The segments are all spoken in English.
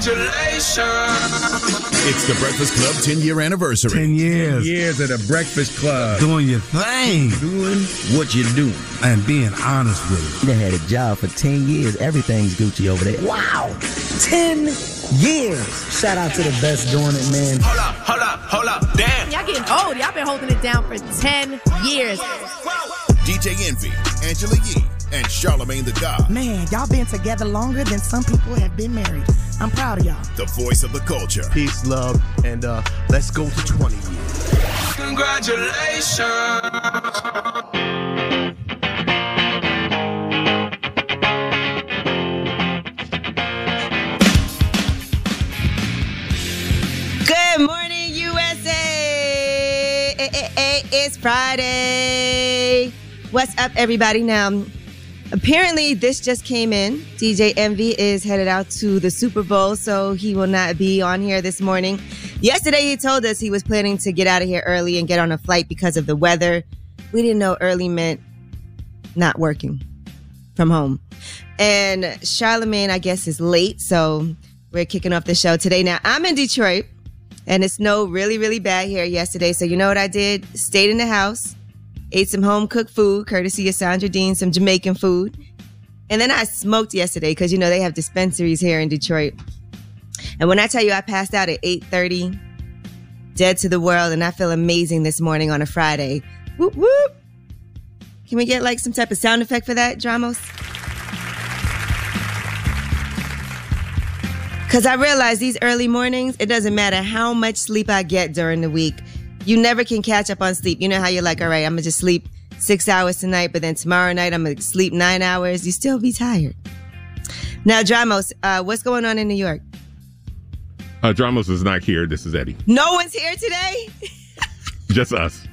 Congratulations. It's the Breakfast Club 10 year anniversary. 10 years. 10 years of the Breakfast Club. Doing your thing. Doing what you do. And being honest with it. They had a job for 10 years. Everything's Gucci over there. Wow. 10 years. Shout out to the best doing it, man. Hold up, hold up, hold up. Damn. Y'all getting old. Y'all been holding it down for 10 years. DJ Envy, Angela Yee, and Charlamagne the God. Man, y'all been together longer than some people have been married. I'm proud of y'all. The voice of the culture. Peace, love, and uh, let's go to 20 years. Congratulations. Good morning, USA. Eh, eh, eh, it's Friday. What's up, everybody? Now, apparently, this just came in. DJ Envy is headed out to the Super Bowl, so he will not be on here this morning. Yesterday, he told us he was planning to get out of here early and get on a flight because of the weather. We didn't know early meant not working from home. And Charlamagne, I guess, is late, so we're kicking off the show today. Now, I'm in Detroit and it snowed really, really bad here yesterday. So you know what I did? Stayed in the house, ate some home cooked food, courtesy of Sandra Dean, some Jamaican food. And then I smoked yesterday because you know they have dispensaries here in Detroit. And when I tell you I passed out at 8:30, dead to the world, and I feel amazing this morning on a Friday. Whoop whoop. Can we get like some type of sound effect for that, Dramos? Because I realize these early mornings, it doesn't matter how much sleep I get during the week. You never can catch up on sleep. You know how you're like, all right, I'm to just sleep six hours tonight, but then tomorrow night I'm to sleep nine hours. You still be tired. Now, Dramos, uh, what's going on in New York? Uh, Dramos is not here. This is Eddie. No one's here today? Just us.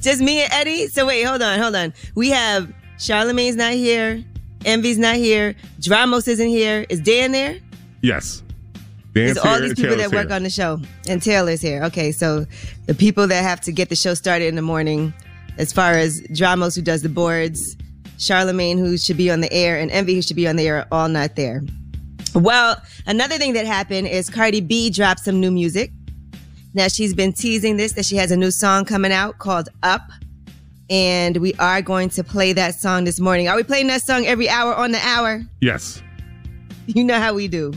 Just me and Eddie? So wait, hold on, hold on. We have Charlamagne's not here. Envy's not here. Dramos isn't here. Is Dan there? Yes. Dan's It's all these people Taylor's that work here. on the show. And Taylor's here. Okay, so the people that have to get the show started in the morning, as far as Dramos who does the boards, Charlamagne who should be on the air, and Envy who should be on the air, are all not there. Well, another thing that happened is Cardi B dropped some new music. Now she's been teasing this that she has a new song coming out called Up. And we are going to play that song this morning. Are we playing that song every hour on the hour? Yes. You know how we do.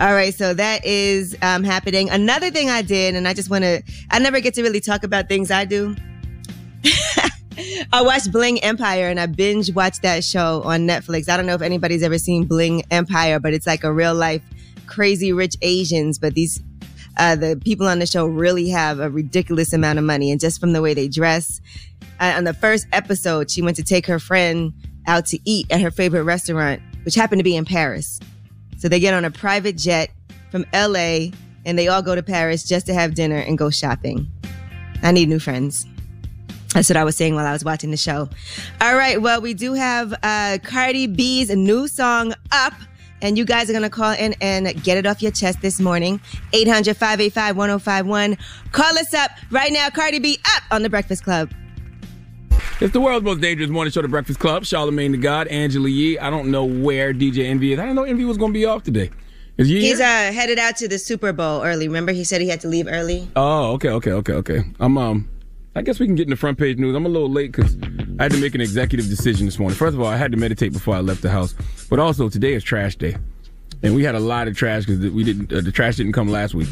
All right, so that is um, happening. Another thing I did, and I just want to, I never get to really talk about things I do. I watched Bling Empire and I binge watched that show on Netflix. I don't know if anybody's ever seen Bling Empire, but it's like a real life crazy rich Asians, but these uh, the people on the show really have a ridiculous amount of money, and just from the way they dress. Uh, on the first episode, she went to take her friend out to eat at her favorite restaurant, which happened to be in Paris. So they get on a private jet from LA and they all go to Paris just to have dinner and go shopping. I need new friends. That's what I was saying while I was watching the show. All right. Well, we do have uh, Cardi B's new song up. And you guys are going to call in and get it off your chest this morning. 800 585 1051. Call us up right now. Cardi B up on the Breakfast Club. It's the world's most dangerous morning show, The Breakfast Club. Charlamagne the God, Angela Yee. I don't know where DJ Envy is. I didn't know Envy was going to be off today. Is Yee He's uh, headed out to the Super Bowl early. Remember, he said he had to leave early? Oh, okay, okay, okay, okay. I'm um, I guess we can get in the front page news. I'm a little late because I had to make an executive decision this morning. First of all, I had to meditate before I left the house, but also today is trash day, and we had a lot of trash because we didn't. Uh, the trash didn't come last week.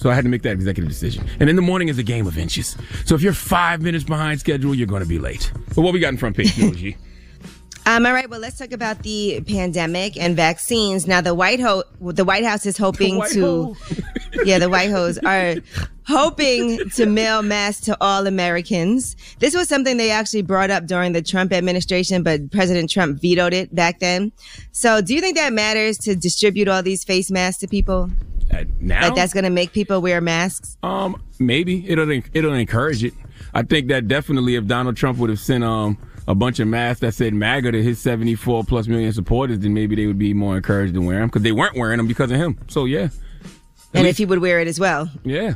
So I had to make that executive decision. And in the morning is a game of inches. So if you're five minutes behind schedule, you're going to be late. But what we got in front page G? Um, all right. Well, let's talk about the pandemic and vaccines. Now, the White House, the White House is hoping to, yeah, the White House are hoping to mail masks to all Americans. This was something they actually brought up during the Trump administration, but President Trump vetoed it back then. So, do you think that matters to distribute all these face masks to people? Now? Like that's going to make people wear masks? Um, maybe it'll it'll encourage it. I think that definitely if Donald Trump would have sent um a bunch of masks that said MAGA to his 74 plus million supporters, then maybe they would be more encouraged to wear them because they weren't wearing them because of him. So yeah, And if he would wear it as well. yeah.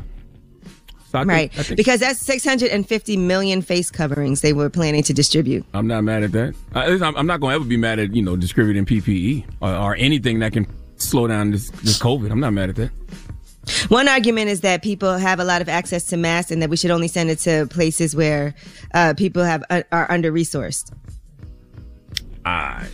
So think- right. Think- because that's 650 million face coverings they were planning to distribute. I'm not mad at that. I, I'm I'm not going to ever be mad at you know distributing PPE or, or anything that can slow down this this COVID. I'm not mad at that. One argument is that people have a lot of access to masks and that we should only send it to places where uh, people have uh, are under resourced. Uh,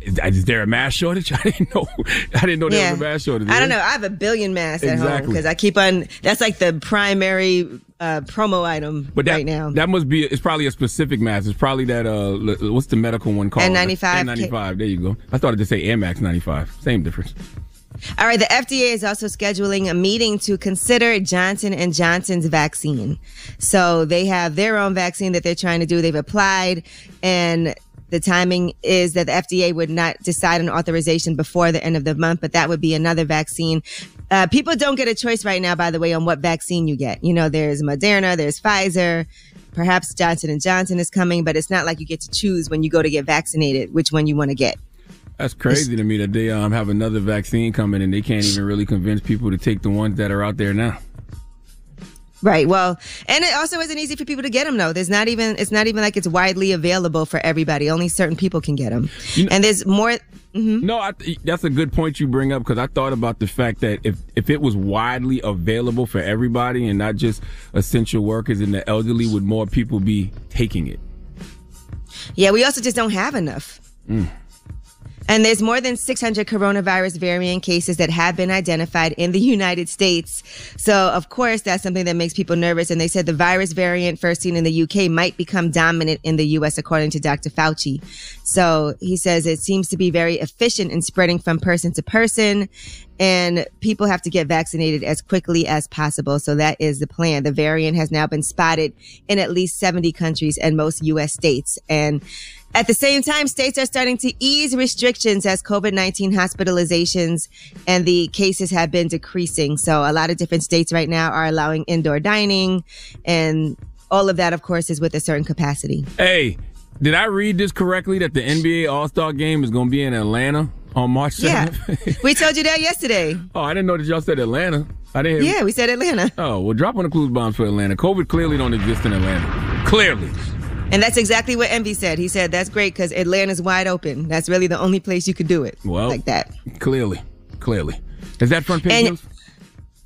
is, there a mask shortage? I didn't know. I didn't know there was a mask shortage. I don't know. I have a billion masks at home because I keep on. That's like the primary uh, promo item But that, right now. that must be. It's probably a specific mask. It's probably that. Uh, what's the medical one called? N95. N95. There you go. I started to say Air Max 95. Same difference. All right, the FDA is also scheduling a meeting to consider Johnson and Johnson's vaccine. So they have their own vaccine that they're trying to do. They've applied and the timing is that the FDA would not decide on authorization before the end of the month, but that would be another vaccine. Uh, people don't get a choice right now, by the way, on what vaccine you get. You know, there's Moderna, there's Pfizer, perhaps Johnson and Johnson is coming, but it's not like you get to choose when you go to get vaccinated which one you want to get. That's crazy to me that they um, have another vaccine coming and they can't even really convince people to take the ones that are out there now. Right. Well, and it also isn't easy for people to get them though. There's not even it's not even like it's widely available for everybody. Only certain people can get them. and there's more No, I, that's a good point you bring up because I thought about the fact that if if it was widely available for everybody and not just essential workers and the elderly, would more people be taking it? Yeah, we also just don't have enough. Mm. And there's more than 600 coronavirus variant cases that have been identified in the United States. So, of course, that's something that makes people nervous. And they said the virus variant first seen in the UK might become dominant in the US, according to Dr. Fauci. So he says it seems to be very efficient in spreading from person to person. And people have to get vaccinated as quickly as possible. So that is the plan. The variant has now been spotted in at least 70 countries and most US states. And at the same time, states are starting to ease restrictions as COVID-19 hospitalizations and the cases have been decreasing. So a lot of different states right now are allowing indoor dining and all of that, of course, is with a certain capacity. Hey, did I read this correctly that the NBA All Star Game is going to be in Atlanta on March 7th? Yeah. 7th? We told you that yesterday. oh, I didn't know that y'all said Atlanta. I didn't. Yeah, we said Atlanta. Oh, well, drop on the clues bombs for Atlanta. COVID clearly don't exist in Atlanta. Clearly. And that's exactly what Envy said. He said that's great because Atlanta's wide open. That's really the only place you could do it Well, like that. Clearly. Clearly. Is that front page And- news?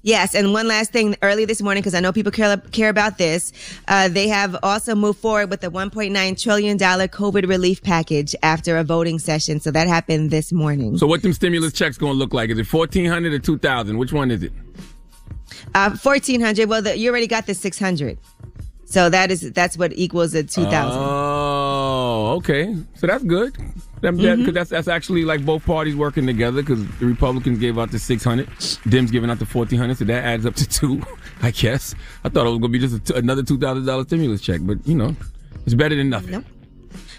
Yes, and one last thing early this morning, because I know people care, care about this. Uh, they have also moved forward with the $1.9 trillion COVID relief package after a voting session. So that happened this morning. So what them stimulus checks going to look like? Is it 1400 or 2000? Which one is it? Uh, 1400 Well, the, you already got the 600 So that is that's what equals a 2000 Oh, okay. So that's good. That, that- mm-hmm. 'cause that's that's actually like both parties working together because the Republicans gave out the 600, Dems giving out the 1400, so that adds up to two, I guess. I thought it was going to be just a t- another $2,000 stimulus check, but you know, it's better than nothing. Nope.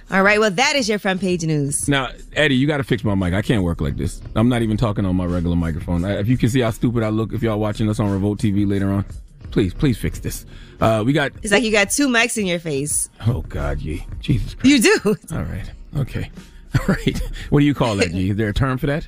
All right. Well, that is your front page news. Now, Eddie, you got to fix my mic. I can't work like this. I'm not even talking on my regular microphone. I- If you can see how stupid I look, if y'all watching us on Revolt TV later on, please, please fix this. Uh, we got. It's like you got two mics in your face. Oh God, ye, Jesus Christ. You do. All right. Okay. All right. What do you call that, G? Is there a term for that?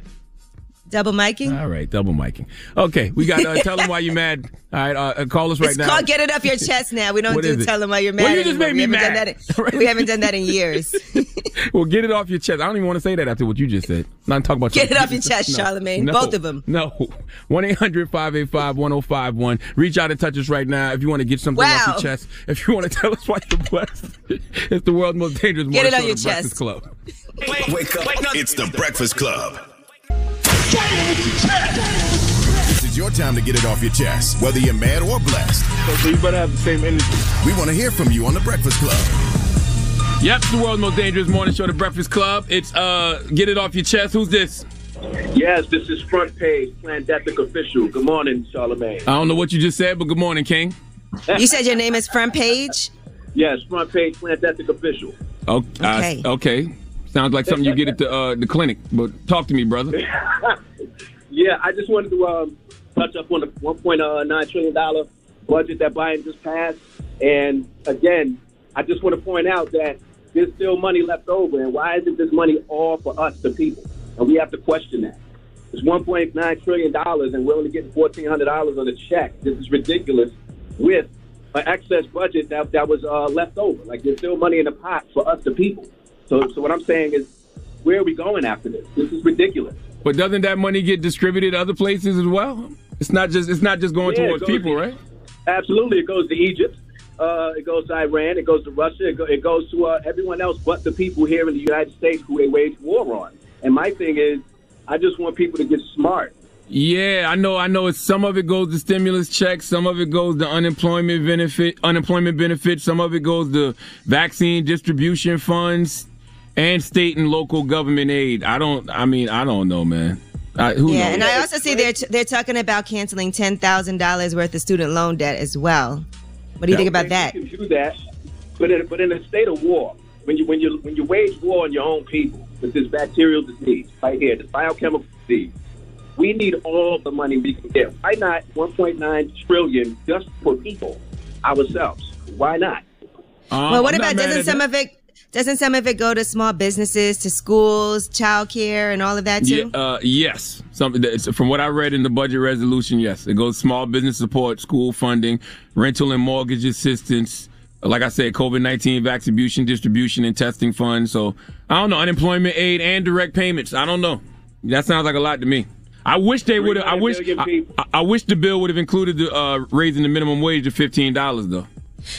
Double miking. All right, double miking. Okay, we got. Uh, tell them why you're mad. All right, uh, call us right it's now. called get it off your chest now. We don't do tell them why you're mad. Well, you just anymore. made me we haven't mad. Done that in, we haven't done that in years. well, get it off your chest. I don't even want to say that after what you just said. Not talk about Get your- it off your chest, Charlamagne. Both of them. No. 1 800 585 1051. Reach out and touch us right now if you want to get something off your chest. If you want to tell us why you're blessed. it's the world's most dangerous Get it morning on show, your The Breakfast chest. Club. Wake up. It's the Breakfast Club. This is your time to get it off your chest, whether you're mad or blessed. So you better have the same energy. We want to hear from you on the Breakfast Club. Yep, it's the world's most dangerous morning show, The Breakfast Club. It's uh, get it off your chest. Who's this? Yes, this is front page, Plandemic official. Good morning, Charlamagne. I don't know what you just said, but good morning, King. you said your name is front page. Yes, front page, Plandemic official. Okay. uh, Okay. okay. Sounds like something you get at the uh, the clinic. But talk to me, brother. Yeah, I just wanted to um, touch up on the $1.9 trillion budget that Biden just passed. And again, I just want to point out that there's still money left over. And why isn't this money all for us, the people? And we have to question that. It's $1.9 trillion, and we're only getting $1,400 on a check. This is ridiculous with an excess budget that, that was uh, left over. Like, there's still money in the pot for us, the people. So, so what I'm saying is, where are we going after this? This is ridiculous. But doesn't that money get distributed other places as well? It's not just it's not just going Yeah, towards people, right? Absolutely, it goes to Egypt. Uh, it goes to Iran. It goes to Russia. It, go, it goes to uh, everyone else but the people here in the United States who they wage war on. And my thing is, I just want people to get smart. Yeah, I know. I know. It's some of it goes to stimulus checks. Some of it goes to unemployment benefit, unemployment benefits. Some of it goes to vaccine distribution funds and state and local government aid. I don't. I mean, I don't know, man. I, who yeah, knows? and I also see they're they're talking about canceling ten thousand dollars worth of student loan debt as well. What do you think about that? You can do that, but in, but in a state of war, when you when you when you wage war on your own people with this bacterial disease right here, this biochemical disease, we need all the money we can get. Why not 1.9 trillion just for people ourselves? Why not? Um, well, what about doesn't some of it doesn't some of it go to small businesses, to schools, childcare, and all of that Yeah, too? uh, yes. Something that, from what I read in the budget resolution, yes, it goes small business support, school funding, rental and mortgage assistance. Like I said, COVID nineteen vaccination distribution and testing funds. So I don't know unemployment aid and direct payments. I don't know. That sounds like a lot to me. I wish they would have. I wish. I. I- I wish the bill would have included the uh, raising the minimum wage to fifteen dollars though.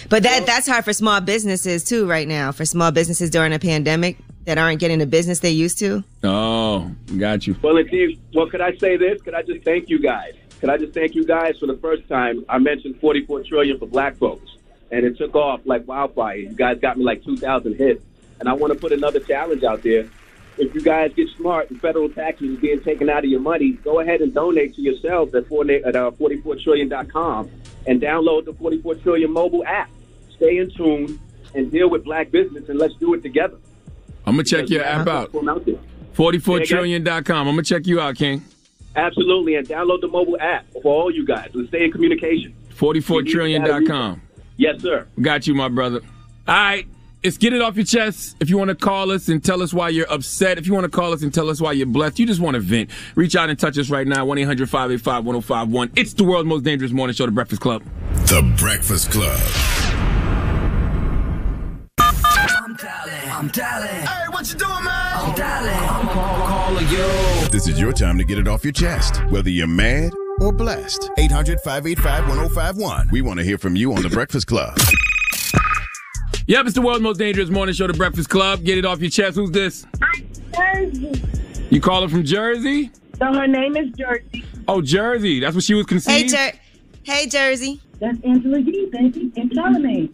But that that's hard for small businesses too right now. For small businesses during a pandemic that aren't getting the business they used to. Oh, got you. Well, indeed. Well, could I say this? Could I just thank you guys? Could I just thank you guys for the first time? I mentioned 44 trillion for black folks, and it took off like wildfire. You guys got me like 2,000 hits, and I want to put another challenge out there. If you guys get smart and federal taxes are being taken out of your money, go ahead and donate to yourselves at, 4, at uh, 44trillion.com and download the 44 trillion mobile app. Stay in tune and deal with black business, and let's do it together. I'm gonna check your app out. out there. 44trillion.com. I'm gonna check you out, King. Absolutely, and download the mobile app for all you guys. Let's stay in communication. 44trillion.com. Yes, sir. Got you, my brother. All right. It's get it off your chest. If you want to call us and tell us why you're upset, if you want to call us and tell us why you're blessed, you just want to vent, reach out and touch us right now. 1 800 585 1051. It's the world's most dangerous morning show, The Breakfast Club. The Breakfast Club. I'm dialing. I'm dialing. Hey, what you doing, man? I'm dialing. I'm call, calling you. This is your time to get it off your chest, whether you're mad or blessed. 800 585 1051. We want to hear from you on The Breakfast Club. Yep, it's the world's most dangerous morning show, The Breakfast Club. Get it off your chest. Who's this? I'm Jersey. You calling from Jersey? So her name is Jersey. Oh, Jersey. That's what she was conceived. Hey, conceived? Jer- hey, Jersey. That's Angela Yee, baby, and Charlamagne.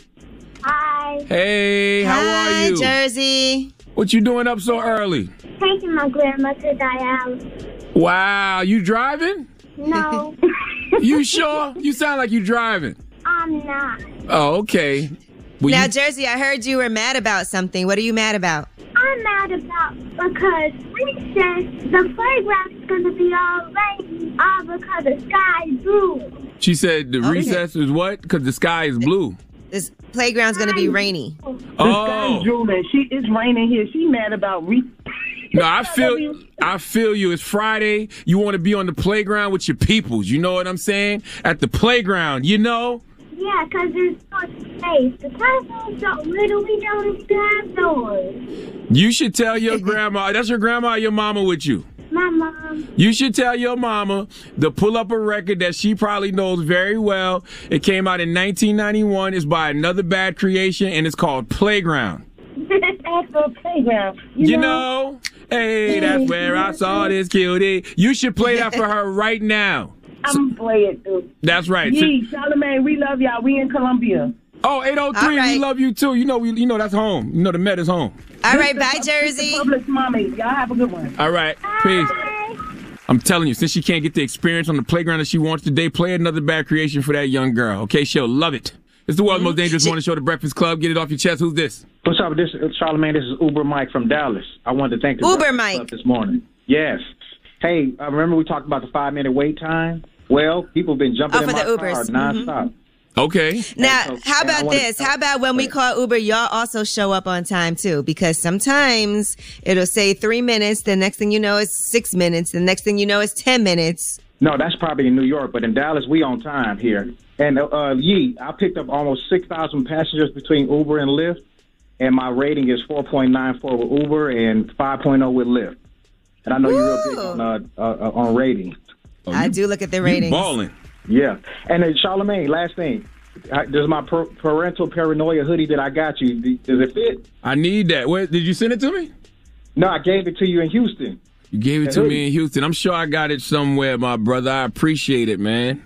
Hi. hey, how Hi, are you? Jersey. What you doing up so early? Taking my grandma to dialysis. Wow, you driving? No, You sure? You sound like you driving. I'm not. Oh, okay. Well, now, you- Jersey, I heard you were mad about something. What are you mad about? I'm mad about because we said the playground is going to be all rainy, all because the sky is blue. She said the Okay. recess is what? Because the sky is blue. This playground's going to be rainy. Oh. The sky Oh. is drooling. She it's raining here. She mad about re. No, I feel I feel you. It's Friday. You want to be on the playground with your peoples. You know what I'm saying? At the playground, you know? Yeah, because there's no space. The classroom's so little, we don't even have doors. You should tell your grandma. That's your grandma or your mama with you. My mom. You should tell your mama to pull up a record that she probably knows very well. It came out in 1991. It's by another bad creation, and it's called Playground. That's for playground. You know, hey, that's where I saw this cutie. You should play that for her right now. I'm playing too. That's right. So- Yee, Charlamagne, we love y'all. We in Columbia. oh, 803, we love you too. You know, we, you know that's home. You know the Met is home. All right, This bye, Jersey. this is Publix mommy. Y'all have a good one. All right, peace. I'm telling you, since she can't get the experience on the playground that she wants today, play another bad creation for that young girl. Okay, she'll love it. It's the world's most dangerous morning show, The Breakfast Club. Get it off your chest. Who's this? What's up? This is Charlamagne. This is Uber Mike from Dallas. I wanted to thank the Uber Breakfast Mike. Club this morning. Yes. Hey, uh, remember we talked about the five minute wait time? Well, people have been jumping Oh, in for my the car Ubers. nonstop. Okay. Now, so- how about wanna- this? How about when we call Uber, y'all also show up on time too? Because sometimes it'll say three minutes, the next thing you know is six minutes, the next thing you know is 10 minutes. No, that's probably in New York, but in Dallas, we on time here. And uh, Yee, I picked up almost six thousand passengers between Uber and Lyft, and my rating is four point nine four with Uber and five oh with Lyft. and I know you're real big on uh, uh, uh, on ratings. I do look at the ratings. Balling. Yeah, and then Charlamagne. Last thing, I- does my per- parental paranoia hoodie that I got you? d- Does it fit? I need that. Wait, did you send it to me? No, I gave it to you in Houston. You gave it The to hoodie. me in Houston. I'm sure I got it somewhere, my brother. I appreciate it, man.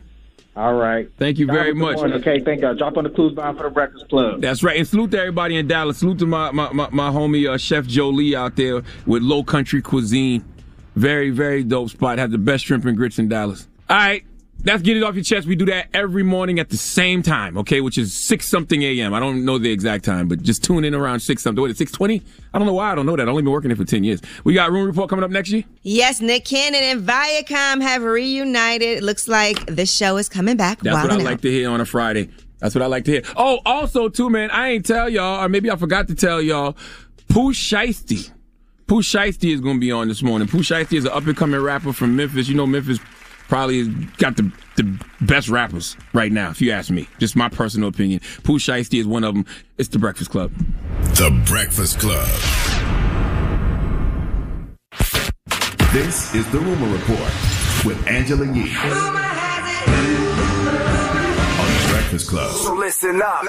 All right. Thank you very Good much. morning, Okay, thank you. Drop on the clues bound for the Breakfast Club. That's right. And salute to everybody in Dallas. Salute to my my, my, my homie uh, Chef Jolie out there with Low Country Cuisine. Very, very dope spot. Has the best shrimp and grits in Dallas. All right. Let's get it off your chest. We do that every morning at the same time, okay? Which is six something a.m. I don't know the exact time, but just tune in around six something. What is six twenty? I don't know why I don't know that. I've only been working here for ten years. We got rumor report coming up next year. Yes, Nick Cannon and Viacom have reunited. It looks like the show is coming back. That's what I like to hear on a Friday. That's what I like to hear. Oh, also too, man, I ain't tell y'all, or maybe I forgot to tell y'all, Pooh Shiesty. Pooh Shiesty is gonna be on this morning. Pooh Shiesty is an up and coming rapper from Memphis. You know, Memphis probably got the the best rappers right now, if you ask me. Just my personal opinion. Pooh Shiesty is one of them. It's the Breakfast Club. The Breakfast Club. This is the Rumor Report with Angela Yee. On the Breakfast Club. So listen up.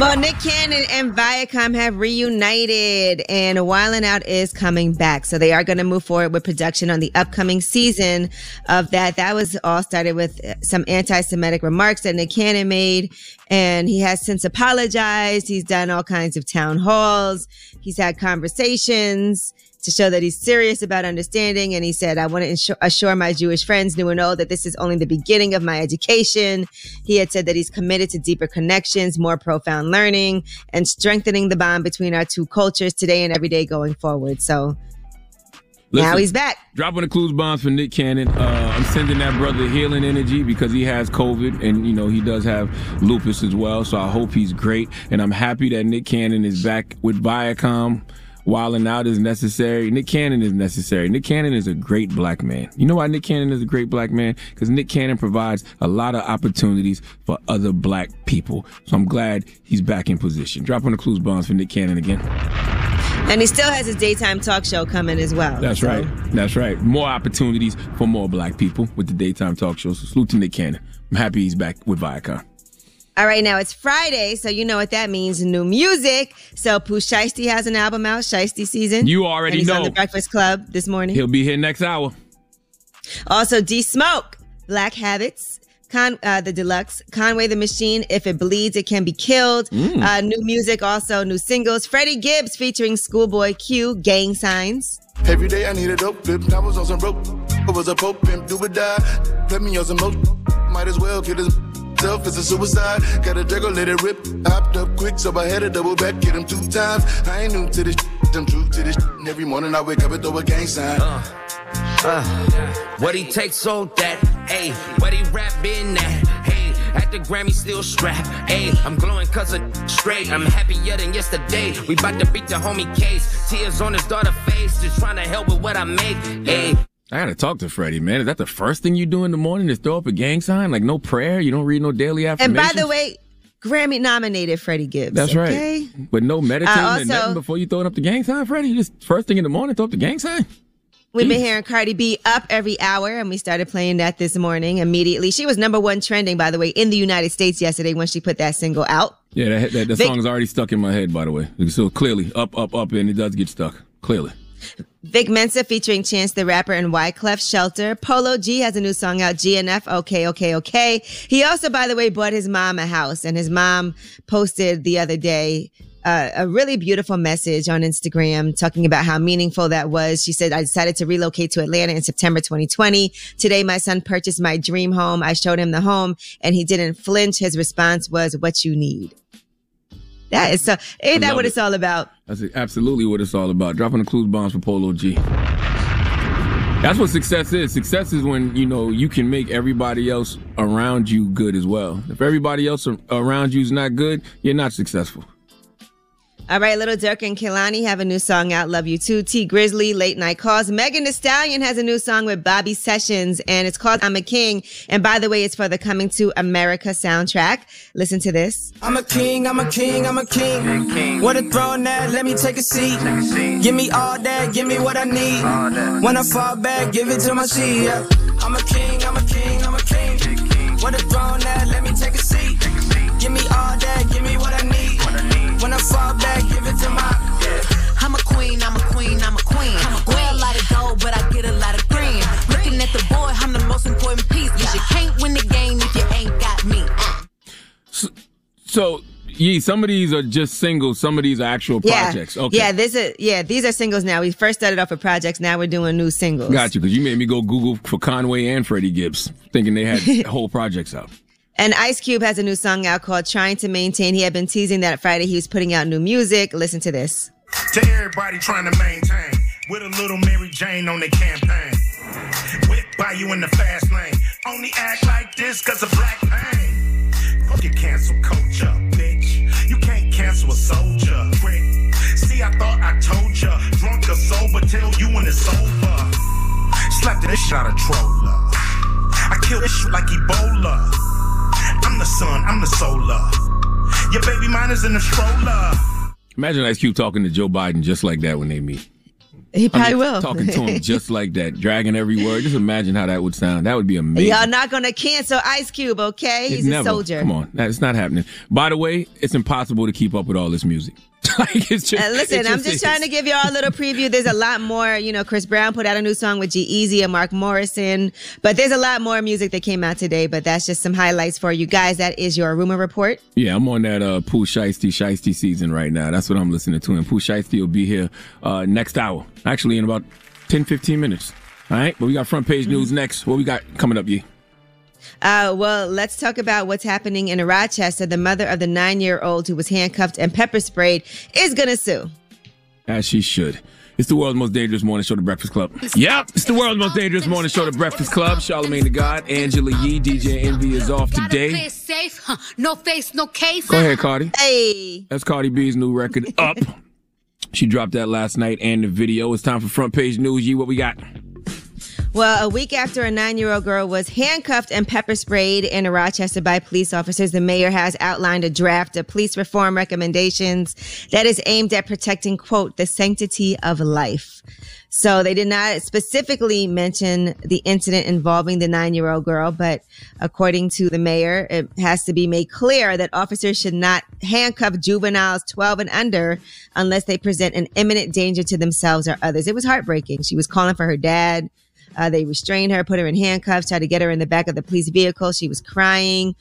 Well, Nick Cannon and Viacom have reunited, and Wild 'N Out is coming back. So they are going to move forward with production on the upcoming season of that. That was all started with some anti-Semitic remarks that Nick Cannon made, and he has since apologized. He's done all kinds of town halls. He's had conversations to show that he's serious about understanding. And he said, I want to ensure, assure my Jewish friends new and know that this is only the beginning of my education. He had said that he's committed to deeper connections, more profound learning, and strengthening the bond between our two cultures today and every day going forward. So now Listen, he's back. Dropping the clues bombs for Nick Cannon. Uh, I'm sending that brother healing energy because he has COVID and, you know, he does have lupus as well. So I hope he's great. And I'm happy that Nick Cannon is back with Viacom. Wild 'N Out is necessary. Nick Cannon is necessary. Nick Cannon is a great black man. You know why Nick Cannon is a great black man? Because Nick Cannon provides a lot of opportunities for other black people. So I'm glad he's back in position. Dropping the clues bombs for Nick Cannon again. And he still has his daytime talk show coming as well. That's So- right. That's right. More opportunities for more black people with the daytime talk shows. So salute to Nick Cannon. I'm happy he's back with Viacom. All right, now it's Friday, so you know what that means new music. So Pooh Shiesty has an album out, Shiesty Season. You already and he's know. on the Breakfast Club this morning. He'll be here next hour. Also, D Smoke, Black Habits, Con, uh, the deluxe, Conway the Machine, If It Bleeds, It Can Be Killed. Mm. Uh, new music, also new singles. Freddie Gibbs featuring Schoolboy Q, Gang Signs. Every day I need a dope flip. I was on some rope. I was a pope pimp, do or die. Put me on some moat. Might as well kill his self. It's a suicide. Got a juggle, let it rip. Hopped up quick, so I had to double back. Get him two times. I ain't new to this. I'm true to this. And every morning I wake up and throw a gang sign. Uh, what he takes on that, ayy. What he rap at, hey. At the Grammy still strapped, ayy. I'm glowing cause of straight. I'm happier than yesterday. We bout to beat the homie case. Tears on his daughter face, just trying to help with what I make, ayy. I gotta talk to Freddie, man. Is that the first thing you do in the morning is throw up a gang sign? Like no prayer? You don't read no daily after. And by the way, Grammy nominated Freddie Gibbs. That's okay? right. But no meditating Uh, or nothing before you throwing up the gang sign, Freddie? You just first thing in the morning, throw up the gang sign? We've been hearing Cardi B up every hour, and we started playing that this morning immediately. She was number one trending, by the way, in the United States yesterday when she put that single out. Yeah, that, that, that Vic- song is already stuck in my head, by the way. So clearly, up, up, up, and it does get stuck. Clearly. Vic Mensa featuring Chance the Rapper and Wyclef Shelter. Polo G has a new song out, GNF, okay, okay, okay. He also, by the way, bought his mom a house, and his mom posted the other day uh, a really beautiful message on Instagram talking about how meaningful that was. She said, I decided to relocate to Atlanta in September 2020. Today, my son purchased my dream home. I showed him the home and he didn't flinch. His response was, what you need. That is so, ain't that what it. it's all about? That's absolutely what it's all about. Dropping the clues bombs for Polo G. That's what success is. Success is when, you know, you can make everybody else around you good as well. If everybody else around you is not good, you're not successful. All right, Lil Durk and Kehlani have a new song out, Love You Too. Tee Grizzley, Late Night Calls. Megan Thee Stallion has a new song with Bobby Sessions, and it's called I'm a King. And by the way, it's for the Coming to America soundtrack. Listen to this. I'm a king, I'm a king, I'm a king. What a throne that, let me take a seat. Give me all that, give me what I need. When I fall back, give it to my seat. Yeah. I'm a king, I'm a king, I'm a king. What a throne that, let me take a seat. Give me all that, give me what I need. I Yee, some of these are just singles. Some of these are actual projects. Yeah. Okay. Yeah, this is yeah, these are singles now. We first started off with projects, now we're doing new singles. Got you, because you made me go Google for Conway and Freddie Gibbs, thinking they had whole projects out. And Ice Cube has a new song out called Trying to Maintain. He had been teasing that Friday he was putting out new music. Listen to this. To everybody trying to maintain, with a little Mary Jane on their campaign. Whip by you in the fast lane. Only act like this cause of black pain. Fuck your cancel culture, You cancel a soldier. Prick. See, I thought I told ya. Drunk or sober till you when it's over. Slap this shit out of troller. I kill this shit like Ebola. I'm the sun, I'm the solar. Your baby mine is in the stroller. Imagine Ice Cube talking to Joe Biden just like that when they meet. He probably I mean, will. Talking to him just like that, dragging every word. Just imagine how that would sound. That would be amazing. Y'all not gonna cancel Ice Cube, okay? It He's never- a soldier. Come on, that's not happening. By the way, it's impossible to keep up with all this music. like it's just. Uh, listen, it I'm just just is. trying to give y'all a little preview. There's a lot more. You know, Chris Brown put out a new song with G-Eazy and Mark Morrison, but there's a lot more music that came out today. But that's just some highlights for you guys. That is your rumor report. Yeah, I'm on that uh, Pooh Shiesty Shiesty season right now. That's what I'm listening to. And Pooh Shiesty will be here uh, next hour. Actually, in about 10, 15 minutes. All right, but we got front page news next. What we got coming up, Yee? Uh, well, let's talk about what's happening in Rochester. The mother of the nine-year-old who was handcuffed and pepper sprayed is gonna sue. As she should. It's the world's most dangerous morning show, The Breakfast Club. Yep, it's the world's most dangerous morning show, The Breakfast Club. Charlamagne the God, Angela Yee, DJ Envy is off Play today. it safe, huh? no face, no case. Go ahead, Cardi. Hey. That's Cardi B's new record, Up. She dropped that last night and the video. It's time for front page news. Yee, what we got? Well, a week after a nine year old girl was handcuffed and pepper sprayed in Rochester by police officers, the mayor has outlined a draft of police reform recommendations that is aimed at protecting, quote, the sanctity of life. So they did not specifically mention the incident involving the nine year old girl, but according to the mayor, it has to be made clear that officers should not handcuff juveniles 12 and under unless they present an imminent danger to themselves or others. It was heartbreaking. She was calling for her dad. Uh, they restrained her, put her in handcuffs, tried to get her in the back of the police vehicle. She was crying,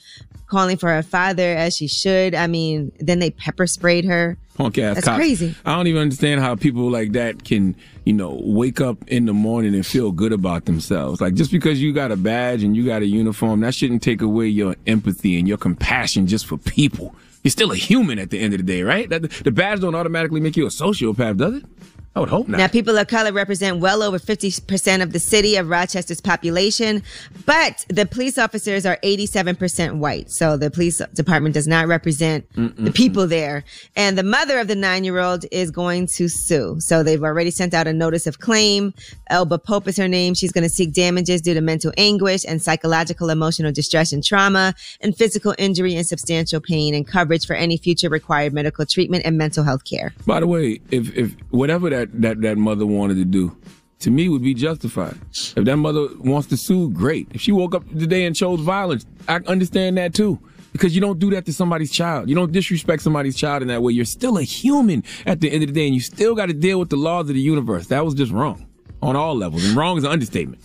calling for her father as she should. I mean, then they pepper sprayed her. Punk ass That's cops. crazy. I don't even understand how people like that can, you know, wake up in the morning and feel good about themselves. Like just because you got a badge and you got a uniform, that shouldn't take away your empathy and your compassion just for people. You're still a human at the end of the day, right? That, the badge don't automatically make you a sociopath, does it? I would hope not. Now, people of color represent well over 50% of the city of Rochester's population, but the police officers are 87% white. So the police department does not represent the people there. And the mother of the nine year old is going to sue. So they've already sent out a notice of claim. Elba Pope is her name. She's going to seek damages due to mental anguish and psychological, emotional distress and trauma and physical injury and substantial pain and coverage for any future required medical treatment and mental health care. By the way, if if whatever that that that mother wanted to do, to me would be justified. If that mother wants to sue, great. If she woke up today and chose violence, I understand that too. Because you don't do that to somebody's child. You don't disrespect somebody's child in that way. You're still a human at the end of the day, and you still got to deal with the laws of the universe. That was just wrong on all levels, and wrong is an understatement.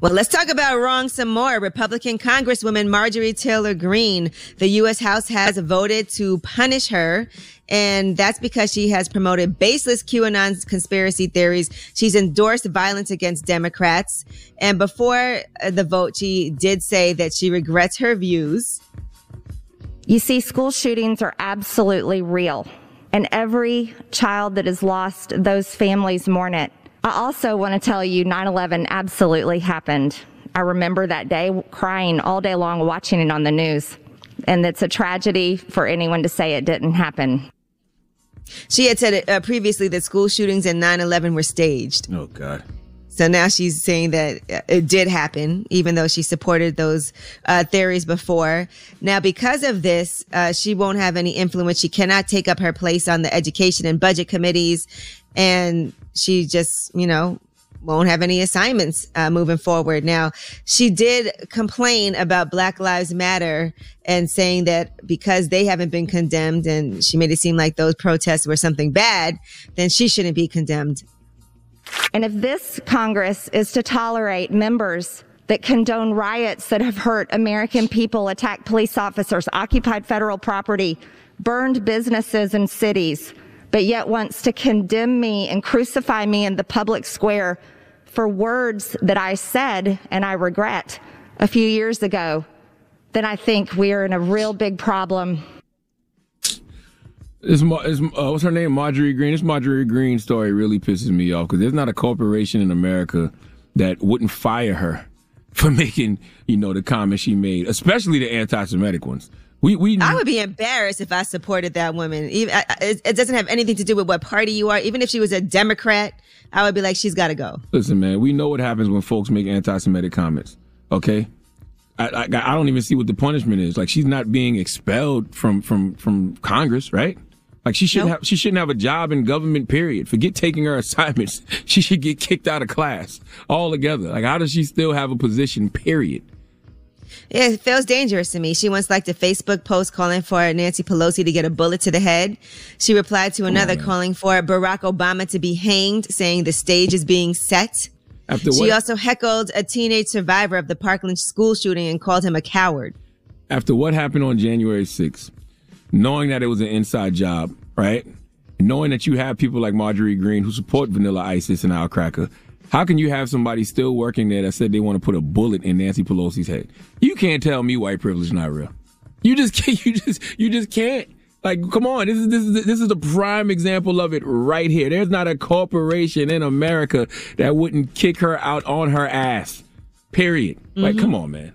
Well, let's talk about wrong some more. Republican Congresswoman Marjorie Taylor Greene, the U.S. House has voted to punish her. And that's because she has promoted baseless QAnon conspiracy theories. She's endorsed violence against Democrats. And before uh, the vote, she did say that she regrets her views. You see, school shootings are absolutely real, and every child that is lost, those families mourn it. I also want to tell you 9 11 absolutely happened. I remember that day crying all day long watching it on the news. And it's a tragedy for anyone to say it didn't happen. She had said uh, previously that school shootings and 9/11 were staged. Oh God. So now she's saying that uh, it did happen, even though she supported those uh, theories before. Now, because of this, uh, she won't have any influence. She cannot take up her place on the education and budget committees, and she just, you know, won't have any assignments uh, moving forward. Now, she did complain about Black Lives Matter and saying that because they haven't been condemned, and she made it seem like those protests were something bad, then she shouldn't be condemned. And if this Congress is to tolerate members that condone riots that have hurt American people, attacked police officers, occupied federal property, burned businesses and cities, but yet wants to condemn me and crucify me in the public square for words that I said and I regret a few years ago, then I think we are in a real big problem. Is, is uh, what's her name? Marjorie Greene. This Marjorie Greene story really pisses me off because there's not a corporation in America that wouldn't fire her for making you know the comments she made, especially the anti-Semitic ones. We we I would be embarrassed if I supported that woman. Even I- I- it, it doesn't have anything to do with what party you are. Even if she was a Democrat, I would be like, she's got to go. Listen, man, we know what happens when folks make anti-Semitic comments. Okay, I, I I don't even see what the punishment is. Like she's not being expelled from from from Congress, right? Like she shouldn't have she shouldn't have a job in government. Period. Forget taking her assignments. She should get kicked out of class altogether. Like how does she still have a position? Period. Yeah, it feels dangerous to me. She once liked a Facebook post calling for Nancy Pelosi to get a bullet to the head. She replied to another mm. calling for Barack Obama to be hanged, saying the stage is being set. After she what? also heckled a teenage survivor of the Parkland school shooting and called him a coward. after what happened on January 6th, knowing that it was an inside job, right? Knowing that you have people like Marjorie Greene who support Vanilla ISIS and Al Cracker, how can you have somebody still working there that said they want to put a bullet in Nancy Pelosi's head? You can't tell me white privilege is not real. You just can't. You just you just can't. Like, come on, this is this is this is the prime example of it right here. There's not a corporation in America that wouldn't kick her out on her ass. Period. Like, Mhm. come on, man.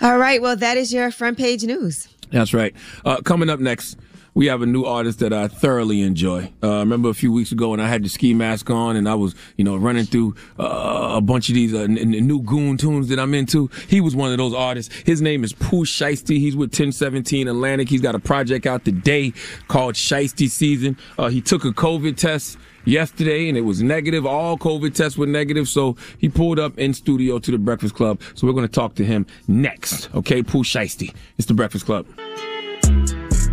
All right. Well, that is your front page news. That's right. Uh, coming up next, we have a new artist that I thoroughly enjoy. Uh, I remember a few weeks ago when I had the ski mask on and I was, you know, running through uh, a bunch of these uh, n- n- new goon tunes that I'm into. He was one of those artists. His name is Pooh Shiesty. He's with 1017 Atlantic. He's got a project out today called Shiesty Season. Uh, he took a COVID test yesterday and it was negative. All COVID tests were negative. So he pulled up in studio to the Breakfast Club. So we're going to talk to him next. Okay, Pooh Shiesty. It's the Breakfast Club.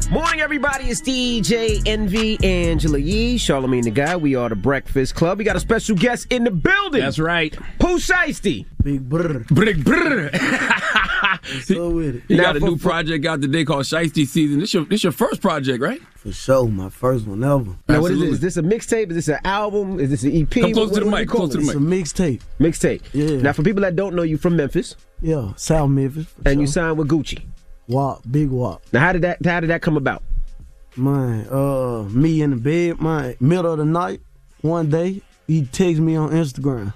Morning, everybody. It's DJ Envy, Angela Yee, Charlemagne the Guy. We are the Breakfast Club. We got a special guest in the building. That's right. Pooh Shiesty. Big brr. Big brr. So with it. You got a new project out today called Shiesty Season. This your this your first project, right? For sure, my first one ever. Now, what is this? Is this a mixtape? Is this an album? Is this an EP? Come close to the mic, call close to the mic. It's a mixtape. Mixtape. Yeah. Now, for people that don't know you from Memphis. Yeah, South Memphis. And you signed with Gucci. Wop, big walk. Now, how did that how did that come about? Man, uh, me in the bed, my middle of the night, one day, he texted me on Instagram.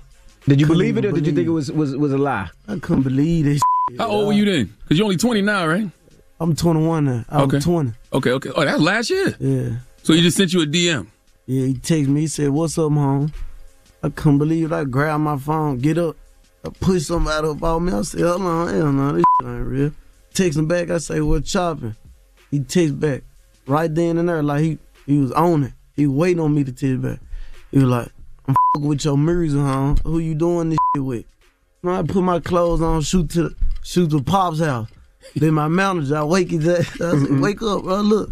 Did you Couldn't believe it or even did you think it was was was a lie? I couldn't believe this. How old were you then? Because you're only 20 now, right? I'm 21 now. I'm Okay. 20. Okay, okay. Oh, that last year. Yeah. So he just sent you a DM. Yeah, he texted me. He said, "What's up, home?" I couldn't believe it. I grabbed my phone, get up, I push somebody up on me. I said, "Hold on, hell no, this shit ain't real." Text him back. I say, "What chopping?" He text back right then and there, like he he was on it. He waiting on me to text back. He was like, "I'm fucking with your music, home. Who you doing this shit with?" Know, I put my clothes on, shoot to shoot to Pop's house. then my manager, I wake his ass. I said, mm-hmm. "Wake up, bro! Look."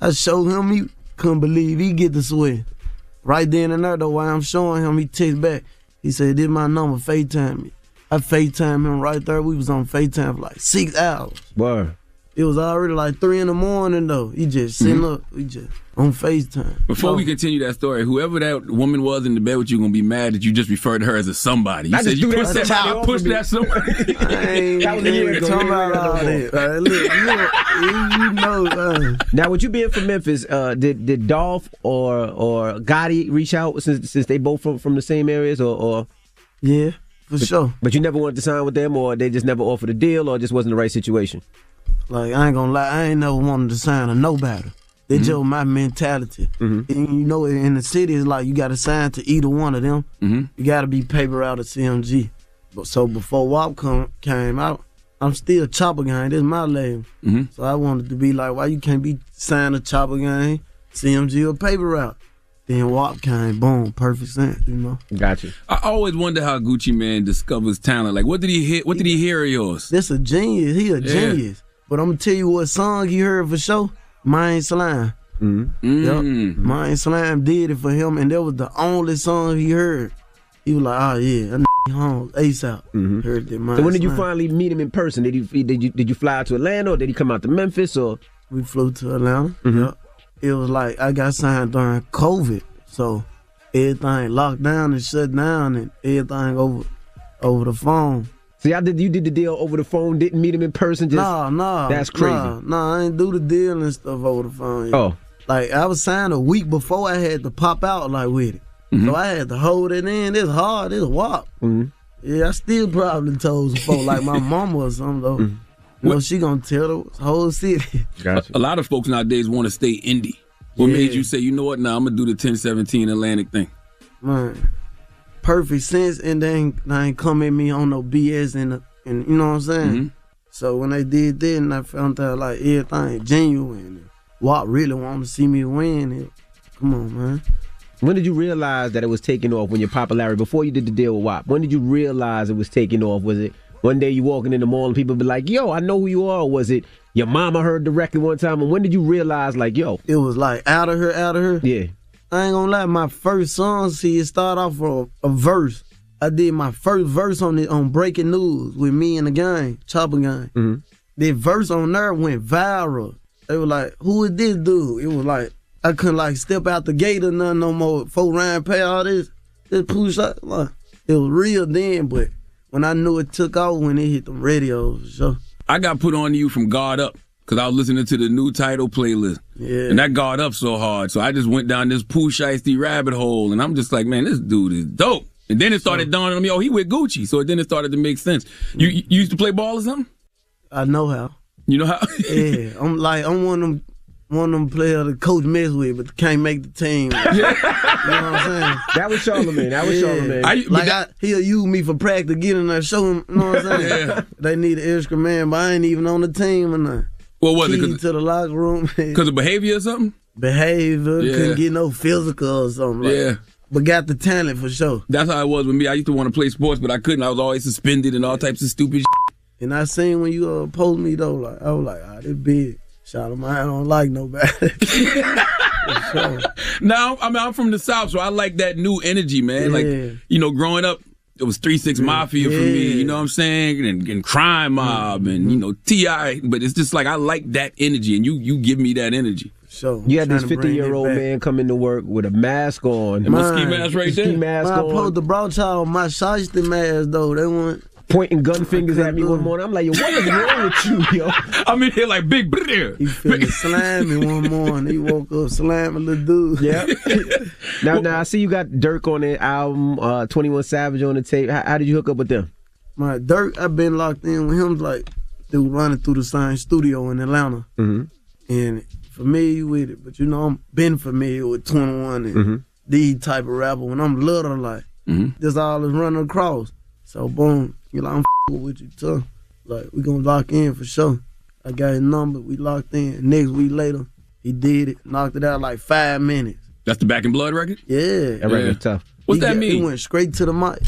I showed him he couldn't believe he get the sweat. Right then and there though, while I'm showing him, he text back. He said, This my number, FaceTime me. I FaceTime him right there. We was on FaceTime for like six hours. Word. It was already like three in the morning though. He just sitting Mhm. up, we just on FaceTime. Before Oh, we continue that story, whoever that woman was in the bed with you gonna be mad that you just referred to her as a somebody. You I said you threw pushed that that, somebody I off pushed of that somebody. I ain't, That was a ain't year ago. talking You about all that. All right, look, you, you know, uh, Now, with you being from Memphis, uh, did did Dolph or or Gotti reach out since since they both from from the same areas or? or yeah, for sure. But you never wanted to sign with them, or they just never offered a deal, or it just wasn't the right situation. Like I ain't gonna lie, I ain't never wanted to sign a nobody. It's just my mentality. And you know, in the city, it's like you got to sign to either one of them. Mhm. You got to be paper out of CMG. But so before Wop come, came out, I'm still Chopper Gang. This is my label. Mhm. So I wanted to be like, why you can't be signed to Chopper Gang, CMG or paper route? Then Wop came, boom, perfect sense, you know. Gotcha. I always wonder how Gucci Mane discovers talent. Like, what did he hear? What did he hear of yours? This a genius. He a Yeah. genius. But I'm gonna tell you what song he heard for sure. Main Slime. Mm-hmm. Yep. Main Slime did it for him, and that was the only song he heard. He was like, "Oh yeah, that n- home ASAP." Heard that. Main So when did you Slime. finally meet him in person? Did you did you did you fly out to Atlanta or did he come out to Memphis or? We flew to Atlanta. Mhm. Yep. It was like I got signed during COVID, so everything locked down and shut down, and everything over over the phone. So y'all did you did the deal over the phone? Didn't meet him in person? Just nah, nah. That's crazy. Nah, nah, I ain't do the deal and stuff over the phone. yet. Oh. Like I was signed a week before I had to pop out like with it. Mm-hmm. So I had to hold it in. It's hard, it's wop. Mhm. Yeah, I still probably told some folk like my mama or something though. Mm-hmm. You know, she gonna tell the whole city. Gotcha. A lot of folks nowadays want to stay indie. What Yeah. made you say, you know what? Now I'm gonna do the 1017 Atlantic thing. Man, perfect sense, and then they ain't come at me on no BS and and you know what I'm saying. Mm-hmm. So when they did that, and I found out like everything genuine, and what really want to see me win, it, come on, man. When did you realize that it was taking off when your popularity before you did the deal with Wop? When did you realize it was taking off? Was it one day you walking in the mall and people be like, "Yo, I know who you are"? Was it your mama heard the record one time? And when did you realize, like, "Yo"? It was like out of her, out of her. Yeah. I ain't gonna lie, my first song, see, it started off for a, a verse. I did my first verse on it on Breaking News with me and the gang, Chopper Gang. Mm-hmm. The verse on there went viral. They were like, "Who is this dude?" It was like I couldn't like step out the gate or nothing no more. Four Ryan pay all this, this push up. Like, it was real then, but when I knew it took off when it hit them radios, for sure. I got put on to you from Guard Up because I was listening to the new title playlist. Yeah. And that Guard Up so hard. So I just went down this Pooh Shiesty rabbit hole and I'm just like, man, this dude is dope. And then it started dawning on me, oh, he with Gucci. So then it started to make sense. You, you used to play ball or something? I know how. You know how? yeah, I'm like I'm one of them one of them players the coach mess with, but can't make the team. you know what I'm saying? That was Charlamagne. That was Charlamagne. I, like I, he'll use me for practice, get in there, show him. You know what I'm saying? Yeah. They need an extra man, but I ain't even on the team or nothing. What was it? Key 'Cause- to the locker room. Because of behavior or something? Behavior, Yeah. couldn't get no physical or something. Like, Yeah. But got the talent for sure. That's how it was with me. I used to want to play sports, but I couldn't. I was always suspended and all types of stupid shit. And I seen when you uh, post me though, like I was like, ah, this big. Shout him, I don't like nobody. Now, I mean, I'm from the South, so I like that new energy, man. Yeah. Like, you know, growing up, it was 3 6 Mafia for me, you know what I'm saying? And, and Crime mm-hmm. Mob and, you know, T.I. But it's just like, I like that energy, and you you give me that energy. So You had this 50 year old man come into work with a mask on. And my ski mask right there. Ski mask I on. supposed to brought y'all my shiesty mask though. They want pointing gun fingers at me one morning. I'm like, yo, what is wrong with you, yo? I'm in here like big brother. He feeling slimy one morning. He woke up slamming the dude. Yeah. now, now I see you got Durk on the album, uh, 21 Savage on the tape. How, how did you hook up with them? My Durk, I've been locked in with him like dude running through the same studio in Atlanta. Mm-hmm. and familiar with it. But you know, I'm been familiar with 21 and Mhm. these type of rapper. When I'm little, like Mhm. this all is running across. So boom, you know, I'm f***ing with you too. Like we gonna lock in for sure. I got his number. We locked in. Next week later, he did it. Knocked it out like five minutes. That's the Back in Blood record? Yeah, That record's tough. What's He that got- mean? He went straight to the mic.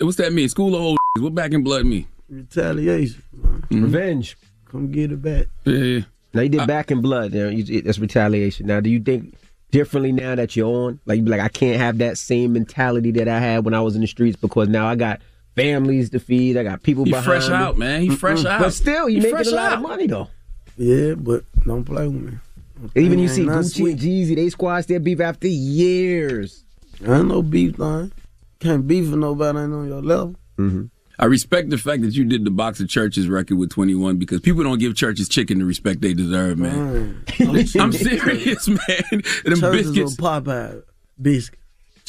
What's that mean? School of old What Back in Blood mean? Retaliation. Mm-hmm. Revenge. Come get it back. Yeah, yeah. Now you did Back in Blood. You know, you, that's retaliation. Now, do you think differently now that you're on? Like, you be like, I can't have that same mentality that I had when I was in the streets because now I got families to feed. I got people He behind fresh me. out, man. He fresh out. But still, you He making fresh a lot out. of money though. Yeah, but don't play with me. Even you see nothing Gucci sweet. and Jeezy, they squash their beef after years. I ain't no beef line. Can't beef with nobody ain't on your level. Mm-hmm. I respect the fact that you did the Box of Churches record with 21 because people don't give churches chicken the respect they deserve, man. I'm serious, man. Them Churches biscuits. or Popeye biscuit.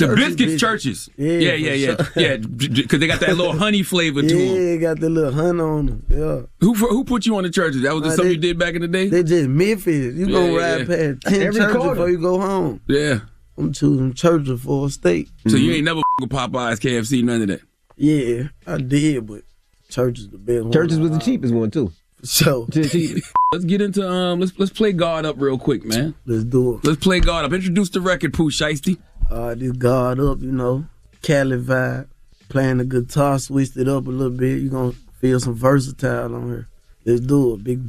The biscuits, biscuits. churches. Yeah, Yeah, yeah, yeah, for yeah. Because they got that little honey flavor to them. Yeah, got the little honey on them. Yeah. Who who put you on the churches? That was just Uh, something they- you did back in the day. They just Memphis. You Yeah, gonna yeah, ride yeah. past ten Every churches corner. before you go home. Yeah. I'm choosing churches for a state. So you ain't never f- with Popeyes, KFC, none of that. Yeah, I did, but church is the best one. Churches was the cheapest one too. So let's get into um. Let's let's play Guard Up real quick, man. Let's do it. Let's play guard up. Introduce the record, Pooh Shiesty. Uh, this guard up, you know, Cali vibe. Playing the guitar, switched it up a little bit. You're gonna feel some versatile on here. Let's do it, big.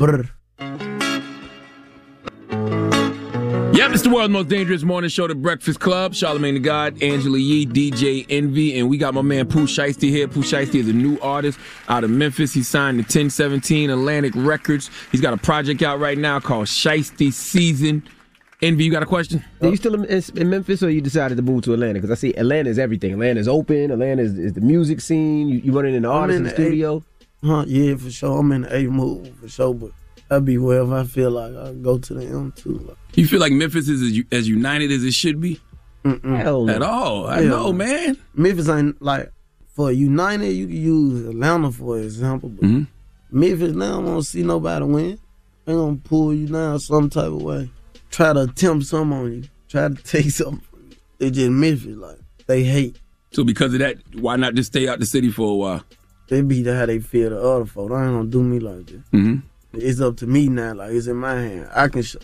Yep, it's the world's most dangerous morning show, The Breakfast Club. Charlamagne the God, Angela Yee, DJ Envy, and we got my man Pooh Shiesty here. Pooh Shiesty is a new artist out of Memphis. He signed to 1017 Atlantic Records. He's got a project out right now called Shiesty Season. Envy, you got a question? Are you still in, in Memphis, or you decided to move to Atlanta? Because I see Atlanta is everything. Atlanta is open. Atlanta is, is the music scene. You, you running in the I'm artists in in the the A- studio. Huh? Yeah, for sure. I'm in the A move for sure, but I'll be wherever I feel like I go to the M too. You feel like Memphis is as, as united as it should be? Hell At all. I Hell know, no. man. Memphis ain't like for United. You can use Atlanta for example, but Mm-hmm. Memphis now won't see nobody win. They gonna pull you down some type of way. Try to attempt something on you. Try to take something. From you. They just Memphis like they hate. So because of that, why not just stay out the city for a while? They be the how they feel the other folk. I ain't gonna do me like this. Mm-hmm. It's up to me now. Like it's in my hand. I can sh-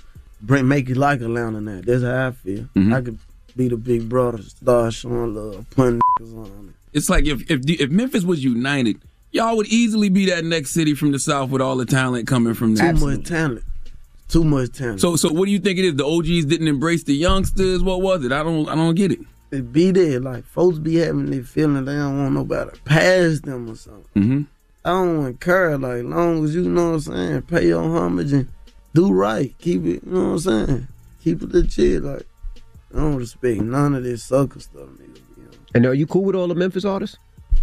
bring make it like Atlanta now. That's how I feel. Mm-hmm. I could be the big brother, start showing love, putting on. it. It's like if if if Memphis was united, y'all would easily be that next city from the south with all the talent coming from there. Too much talent. Too much talent. So so what do you think it is? The OGs didn't embrace the youngsters. What was it? I don't I don't get it. It be there. Like folks be having their feeling they don't want nobody to pass them or something. Mm-hmm. I don't want care. Like long as you know what I'm saying, pay your homage and do right. Keep it. You know what I'm saying. Keep it legit. Like I don't respect none of this sucker stuff, nigga. And are you cool with all the Memphis artists?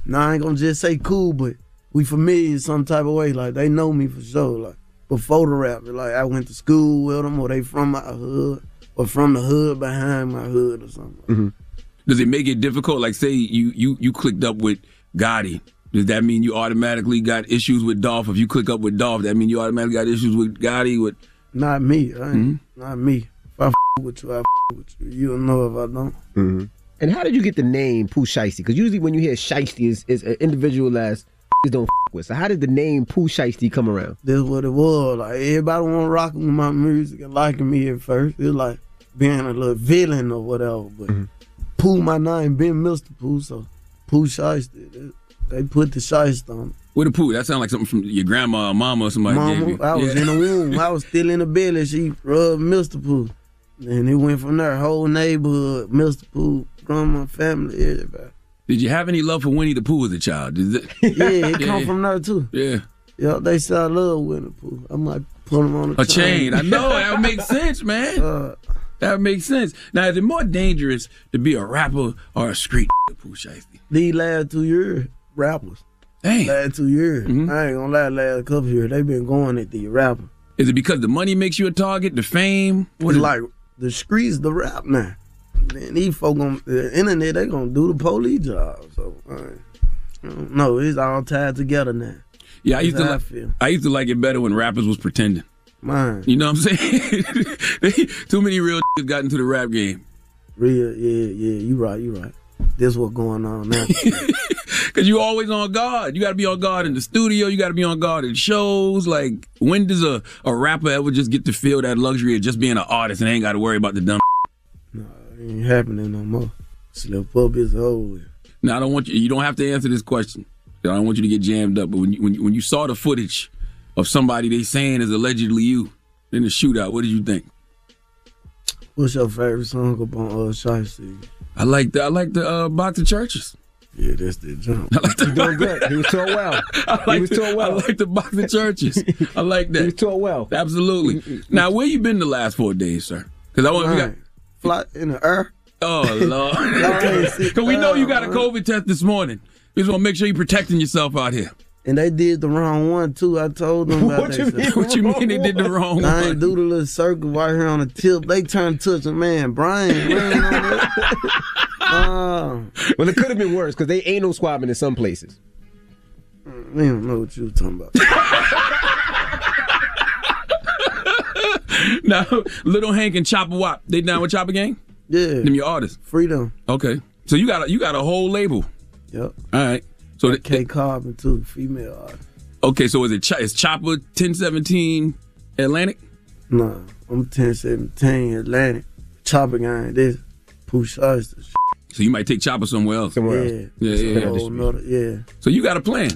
Nah, I ain't gonna just say cool, but we familiar some type of way. Like they know me for sure. Like before the rap, like I went to school with them, or they from my hood, or from the hood behind my hood or something. Mm-hmm. Does it make it difficult? Like say you you you clicked up with Gotti. Does that mean you automatically got issues with Dolph? If you click up with Dolph, that mean you automatically got issues with Gotti? With Not me. I ain't, Mm-hmm. Not me. If I f- with you, I f- with you. You don't know if I don't. Mm-hmm. And how did you get the name Pooh Shiesty? Because usually when you hear Shiesty, is is an individualized don't f- with. So how did the name Pooh Shiesty come around? That's what it was. Like everybody want to rock with my music and liking me at first. It's like being a little villain or whatever. But mm-hmm. Pooh, my name been Mr. Pooh, so Pooh Shiesty. They, they put the Shiesty on. it. with a poo, that sounds like something from your grandma or mama or somebody gave Mama, you. I was Yeah. in the womb. I was still in the belly. She rubbed Mr. Pooh. And it went from there. Whole neighborhood, Mr. Pooh, grandma, family, everybody. Did you have any love for Winnie the Pooh as a child? Did it? Yeah, it come from there too. Yeah. Yeah, they said I love Winnie the Pooh. I might put them on a, A chain. I know that would make sense, man. Uh, that would make sense. Now, is it more dangerous to be a rapper or a street Pooh Shiesty? These last two years, rappers. Dang. Last two years. Mm-hmm. I ain't gonna lie, last couple years, they been going at the rapper. Is it because the money makes you a target, the fame? It's is like the streets, the rap now. And these folk on the internet, they gonna do the police job. So uh, I don't know. It's all tied together now. Yeah, I used to That's I like. feel. I used to like it better when rappers was pretending. Man, You know what I'm saying? They- Too many real got into the rap game. real, yeah, yeah. You right, you right. This what going on now. Cause you always on guard. You got to be on guard in the studio. You got to be on guard in shows. Like when does a, a rapper ever just get to feel that luxury of just being an artist and ain't got to worry about the dumb? It ain't happening no more. Slip up is over. Now I don't want you. You don't have to answer this question. I don't want you to get jammed up. But when you, when you, when you saw the footage of somebody they saying is allegedly you in the shootout, what did you think? What's your favorite song up on uh, Shiesty? I like the I like the uh, boxing churches. Yeah, that's the jump. I like the doing good. He was taught well. I like he was the, taught well. I like the boxing churches. I like that. He was taught well. Absolutely. Now, where you been the last four days, sir? Because I want we got. Man, Fly in the air. Oh lord! Y'all ain't see- Because we know you got a Uh, COVID test this morning. We just want to make sure you're protecting yourself out here. And they did the wrong one too. I told them about What that you shit. mean What you mean they did the wrong one? I one? ain't do the little circle right here on the tip. They turned touch a man, Brian. Brian well, it could have been worse because they ain't no swabbing in some places. We don't know what you was talking about. now, Little Hank and Chopper Wop, they down with Chopper Gang? Yeah. Them your artists? Freedom. Okay. So you got a, you got a whole label. Yep. All right. So the, K Carbon too, female artist. okay, so is it Ch- is Chopper 1017 Atlantic? Nah, I'm 1017 Atlantic. Chopper gang, this push us. So you might take Chopper somewhere else. Somewhere Yeah. Yeah, yeah, yeah. Whole yeah. So you got a plan.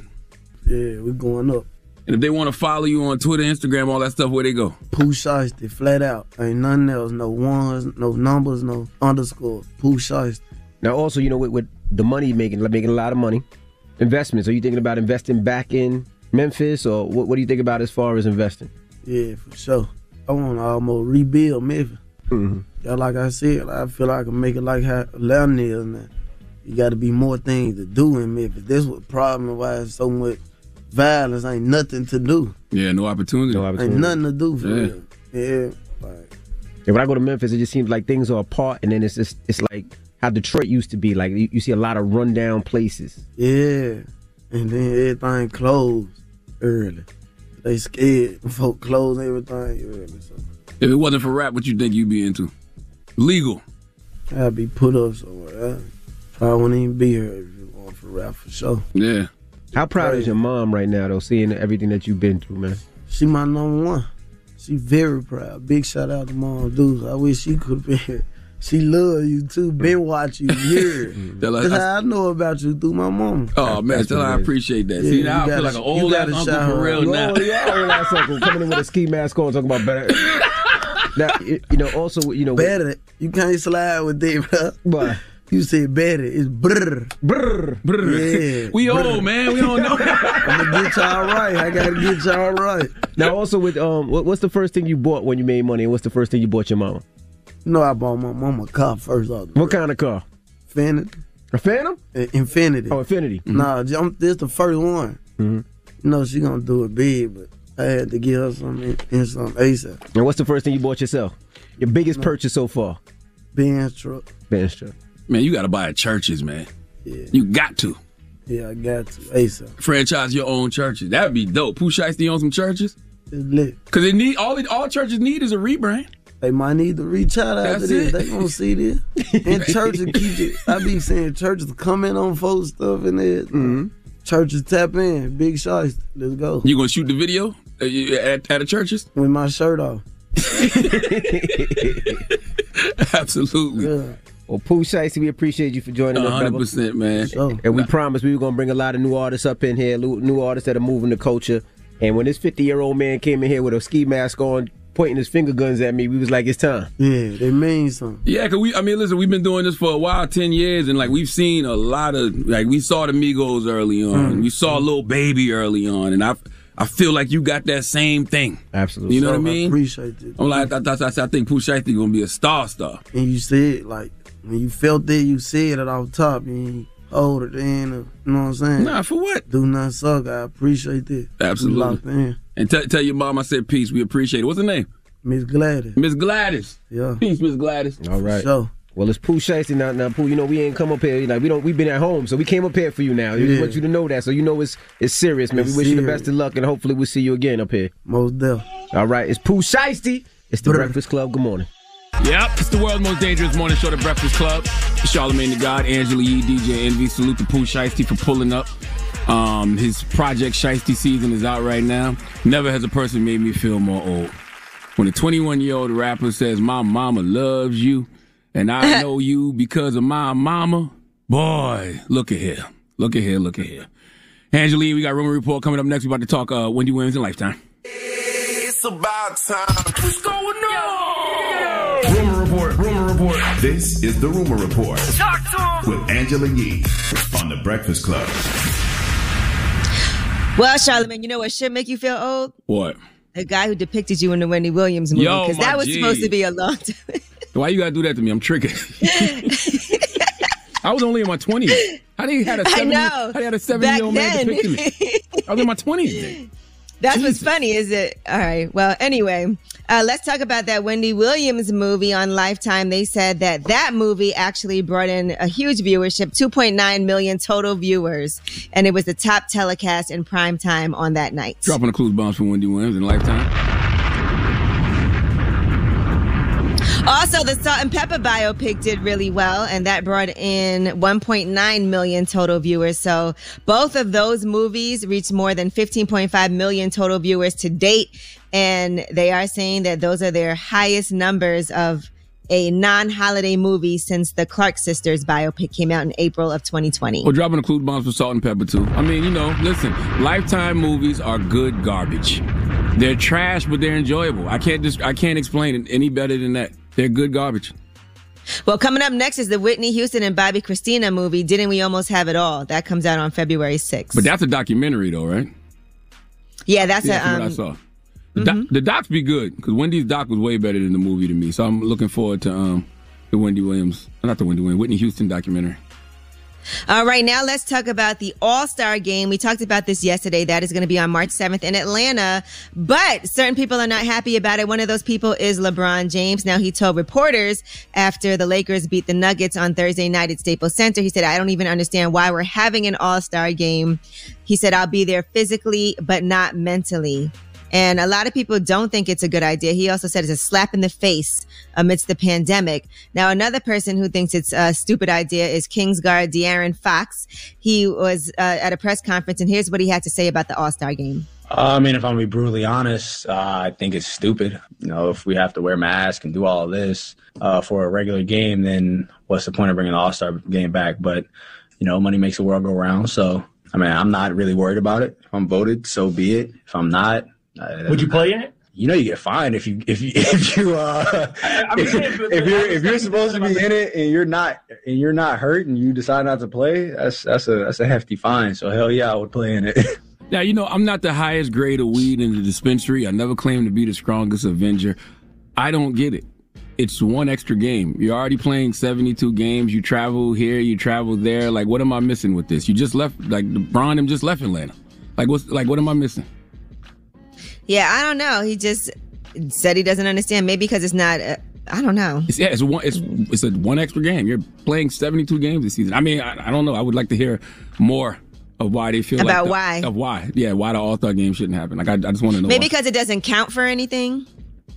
Yeah, we going up. And if they want to follow you on Twitter, Instagram, all that stuff, where they go? Pooh Shiesty, flat out. Ain't nothing else. No ones, no numbers, no underscore. Pooh Shiesty. Now, also, you know, with, with the money making, making a lot of money, investments. Are you thinking about investing back in Memphis, or what, what do you think about as far as investing? Yeah, for sure. I want to almost rebuild Memphis. Mm-hmm. Yeah, like I said, I feel like I can make it like how Atlanta is now. You got to be more things to do in Memphis. That's what problem why it's so much violence. Ain't nothing to do. Yeah, no opportunity. No opportunity. Ain't nothing to do for Yeah. real. Yeah, like Yeah, when I go to Memphis, it just seems like things are apart, and then it's just it's like how Detroit used to be. Like you, you see a lot of rundown places. yeah. And then everything closed early. They scared. Folk close everything early. So If it wasn't for rap, what you think you'd be into? Legal. I'd be put up somewhere. I probably wouldn't even be here if it wasn't for rap for sure. Yeah. How proud is your mom right now, though, seeing everything that you've been through, man? She my number one. She very proud. Big shout out to Mom Deuce. I wish she could be here. She love you too. Been watching you years. Tell her- That's how I know about you through my mom. Oh man, tell her I appreciate that. See, Yeah, now I you feel gotta- like an old ass uncle shout for real out. now. Oh, yeah, old ass uncle coming in with a ski mask on, talking about better. now, you you know, also, you know, Better. You can't slide with that, bro. Why? You say better. It's brr. Brr. Yeah. We old, man. We don't know. I'm gonna get y'all right. I gotta get y'all right. Now, also with um, what, what's the first thing you bought when you made money, and what's the first thing you bought your mama? You know I bought my mama a car first off. What kind of car? Infiniti. A Phantom? Infiniti. Oh, Infiniti. Nah, I'm, this the first one. Mm-hmm. You know she gonna do it big, but I had to give her some in, in some ASAP. And what's the first thing you bought yourself? Your biggest purchase so far? Benz truck. Benz truck. Man, you got to buy churches, man. Yeah. You got to Yeah, I got to ASAP. franchise your own churches. That'd be dope. Pooh Shiesty on some churches. It's lit. Cause it need all it, all churches need is a rebrand. They might need to reach out after That's this. it. They gonna see this. And churches keep it. I be saying churches comment on folks stuff and it. Mm-hmm. Churches tap in. Big shots. Let's go. You gonna shoot the video uh, at at the churches? With my shirt off. Absolutely. Well, Pooh Shiesty, we appreciate you for joining us, 100%, man. And we promised we were gonna bring a lot of new artists up in here, new artists that are moving the culture. And when this 50 year old man came in here with a ski mask on, pointing his finger guns at me, we was like, it's time. Yeah, they mean something. Yeah, cause we, I mean, listen, we've been doing this for a while, ten years, and like we've seen a lot of, like we saw the Migos early on, Mm. we saw Lil Baby early on, and I, I feel like you got that same thing. Absolutely. You know what I So, I mean? appreciate it. I'm like, I, I, I, I think Pooh Shiesty gonna be a star star. And you said like when you felt it, you said it off top. You ain't hold it in. You know what I'm saying? Nah, for what? Do not suck. I appreciate that. Absolutely. We locked in. And tell tell your mom I said peace. We appreciate it. What's her name? Miss Gladys. Miss Gladys. Yeah. Peace, Miss Gladys. All right. So. Well, it's Pooh Shiesty now. Now, Pooh, you know we ain't come up here. Like we don't. We've been at home, so we came up here for you now. We Yeah. want you to know that, so you know it's it's serious, man. It's we wish you the best of luck, and hopefully we'll see you again up here. Most deaf. All right. It's Pooh Shiesty. It's the Breakfast Club. Good morning. Yep, it's the world's most dangerous morning show, The Breakfast Club. Charlamagne the God, Angela Yee, DJ Envy. Salute to Pooh Shiesty for pulling up. Um, his project Shiesty season is out right now. Never has a person made me feel more old. When a 21 year old rapper says, My mama loves you, and I know you because of my mama, boy, look at here. Look at here, look at here. Angela Yee, we got Rumor Report coming up next. We're about to talk uh, Wendy Williams in Lifetime. It's about time. What's going on? This is the Rumor Report Talk to him. with Angela Yee on The Breakfast Club. Well, Charlamagne, you know what should make you feel old? What? The guy who depicted you in the Wendy Williams movie. Because that was G. supposed to be a long time. Why you gotta do that to me? I'm triggered. I was only in my twenties. How do you had a I seven? know. How do had a seven Back year old man then. depicting me? I was in my twenties. That's what's funny, is it? All right. Well, anyway, uh, let's talk about that Wendy Williams movie on Lifetime. They said that that movie actually brought in a huge viewership, 2.9 million total viewers, and it was the top telecast in prime time on that night. Dropping the clues bombs from Wendy Williams in Lifetime. Also, the Salt-N-Pepa biopic did really well, and that brought in 1.9 million total viewers. So both of those movies reached more than 15.5 million total viewers to date, and they are saying that those are their highest numbers of a non-holiday movie since the Clark sisters biopic came out in April of 2020. We're dropping the clue bombs for Salt-N-Pepa too. I mean, you know, listen, Lifetime movies are good garbage. They're trash, but they're enjoyable. I can't just I can't explain it any better than that. They're good garbage. Well, coming up next is the Whitney Houston and Bobbi Kristina movie. Didn't we almost have it all? That comes out on February 6th. But that's a documentary, though, right? yeah, that's yeah, a. from what I Um, saw. The, doc, the docs be good because Wendy's doc was way better than the movie to me. So I'm looking forward to um the Wendy Williams, not the Wendy Williams, Whitney Houston documentary. All right, now let's talk about the All Star game. We talked about this yesterday. That is going to be on March 7th in Atlanta, but certain people are not happy about it. One of those people is LeBron James. Now, he told reporters after the Lakers beat the Nuggets on Thursday night at Staples Center, he said, I don't even understand why we're having an All Star game. He said, I'll be there physically, but not mentally. And a lot of people don't think it's a good idea. He also said it's a slap in the face amidst the pandemic. Now, another person who thinks it's a stupid idea is Kings guard De'Aaron Fox. He was uh, at a press conference, and here's what he had to say about the All Star game. Uh, I mean, if I'm gonna be brutally honest, uh, I think it's stupid. You know, if we have to wear masks and do all of this uh, for a regular game, then what's the point of bringing the All Star game back? But you know, money makes the world go round. So, I mean, I'm not really worried about it. If I'm voted, so be it. If I'm not, Would you play in it? You know, you get fined if you if you if you uh if, if you're if you're supposed to be in it and you're not and you're not hurt and you decide not to play. That's that's a that's a hefty fine. So hell yeah, I would play in it. Now, you know, I'm not the highest grade of weed in the dispensary. I never claim to be the strongest Avenger. I don't get it. It's one extra game. You're already playing 72 games. You travel here, you travel there. Like, what am I missing with this? You just left, like, LeBron him just left Atlanta. Like, what's, like, what am I missing? Yeah, I don't know. He just said he doesn't understand. Maybe because it's not. Uh, I don't know. It's, yeah, it's one. It's it's a one extra game. You're playing 72 games this season. I mean, I, I don't know. I would like to hear more of why they feel About like the- why. of why. Yeah, why the All Star game shouldn't happen. Like, I, I just want to know. Maybe why. because it doesn't count for anything.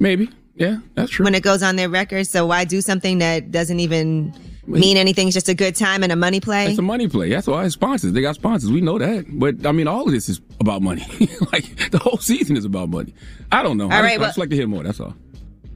Maybe. Yeah, that's true. When it goes on their record, so why do something that doesn't even mean anything? It's just a good time and a money play. It's a money play. That's why it's sponsors. They got sponsors. We know that. But I mean, all of this is about money. like the whole season is about money. I don't know. All I, right, just, I just like to hear more. That's all.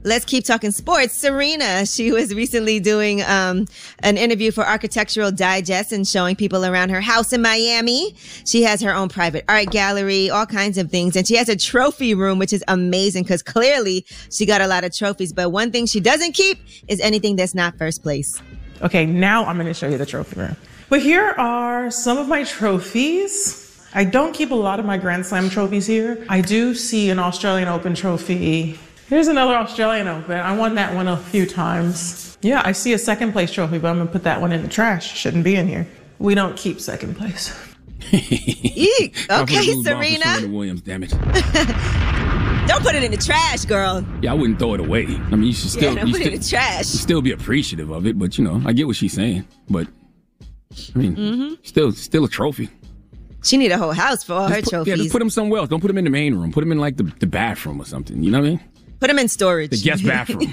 Let's keep talking sports. Serena, she was recently doing um, an interview for Architectural Digest and showing people around her house in Miami. She has her own private art gallery, all kinds of things. And she has a trophy room, which is amazing because clearly she got a lot of trophies. But one thing she doesn't keep is anything that's not first place. Okay, now I'm going to show you the trophy room. But here are some of my trophies. I don't keep a lot of my Grand Slam trophies here. I do see an Australian Open trophy. Here's another Australian Open. I won that one a few times. Yeah, I see a second place trophy, but I'm going to put that one in the trash. Shouldn't be in here. We don't keep second place. Eek. I put a Okay, clue bomb for Serena. Serena Williams. Damn it. Don't put it in the trash, girl. Yeah, I wouldn't throw it away. I mean, you should still. yeah, don't put it in the trash. still be appreciative of it, but you know, I get what she's saying. But I mean, hmm still, still a trophy. She need a whole house for all her Just put, trophies. yeah, just put them somewhere else. Don't put them in the main room. Put them in like the, the bathroom or something. You know what I mean? Put them in storage. The guest bathroom.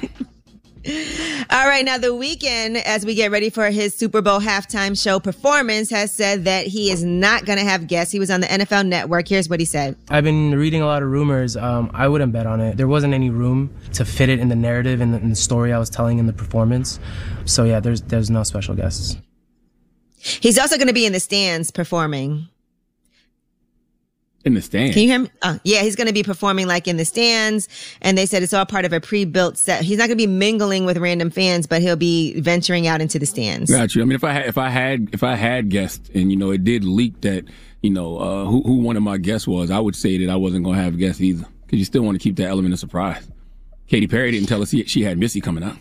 All right, now the Weeknd, as we get ready for his Super Bowl halftime show performance, has said that he is not going to have guests. He was on the NFL Network. Here's what he said. I've been reading a lot of rumors. Um, I wouldn't bet on it. There wasn't any room to fit it in the narrative and the, in the story I was telling in the performance. So yeah, there's there's no special guests. He's also going to be in the stands performing. In the stands. Can you hear me? Oh, yeah, he's going to be performing like in the stands. And they said it's all part of a pre-built set. He's not going to be mingling with random fans, but he'll be venturing out into the stands. Got you. I mean, if I had, if I had, if I had guests, and you know, it did leak that, you know, uh, who who one of my guests was, I would say that I wasn't going to have guests either, because you still want to keep that element of surprise. Katy Perry didn't tell us he, she had Missy coming out.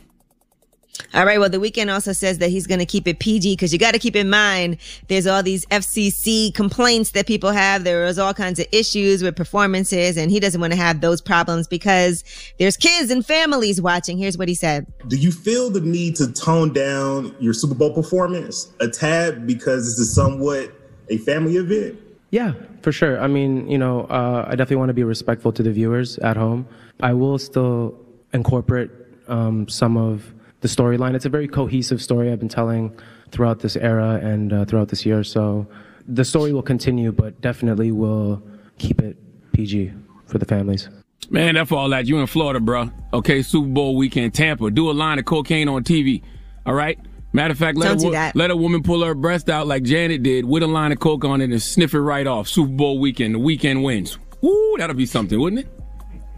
All right. Well, the Weeknd also says that he's going to keep it PG because you got to keep in mind there's all these FCC complaints that people have. There was all kinds of issues with performances, and he doesn't want to have those problems because there's kids and families watching. Here's what he said. Do you feel the need to tone down your Super Bowl performance a tad because this is somewhat a family event? Yeah, for sure. I mean, you know, uh, I definitely want to be respectful to the viewers at home. I will still incorporate um, some of the storyline. It's a very cohesive story I've been telling throughout this era and uh, throughout this year. So the story will continue, but definitely will keep it PG for the families. Man, that's all that. You in Florida, bro. Okay, Super Bowl weekend, Tampa. Do a line of cocaine on TV. All right? Matter of fact, let, Don't a, do wo- that. let a woman pull her breast out like Janet did with a line of coke on it and sniff it right off. Super Bowl weekend. The Weeknd wins. Woo, that'll be something, wouldn't it?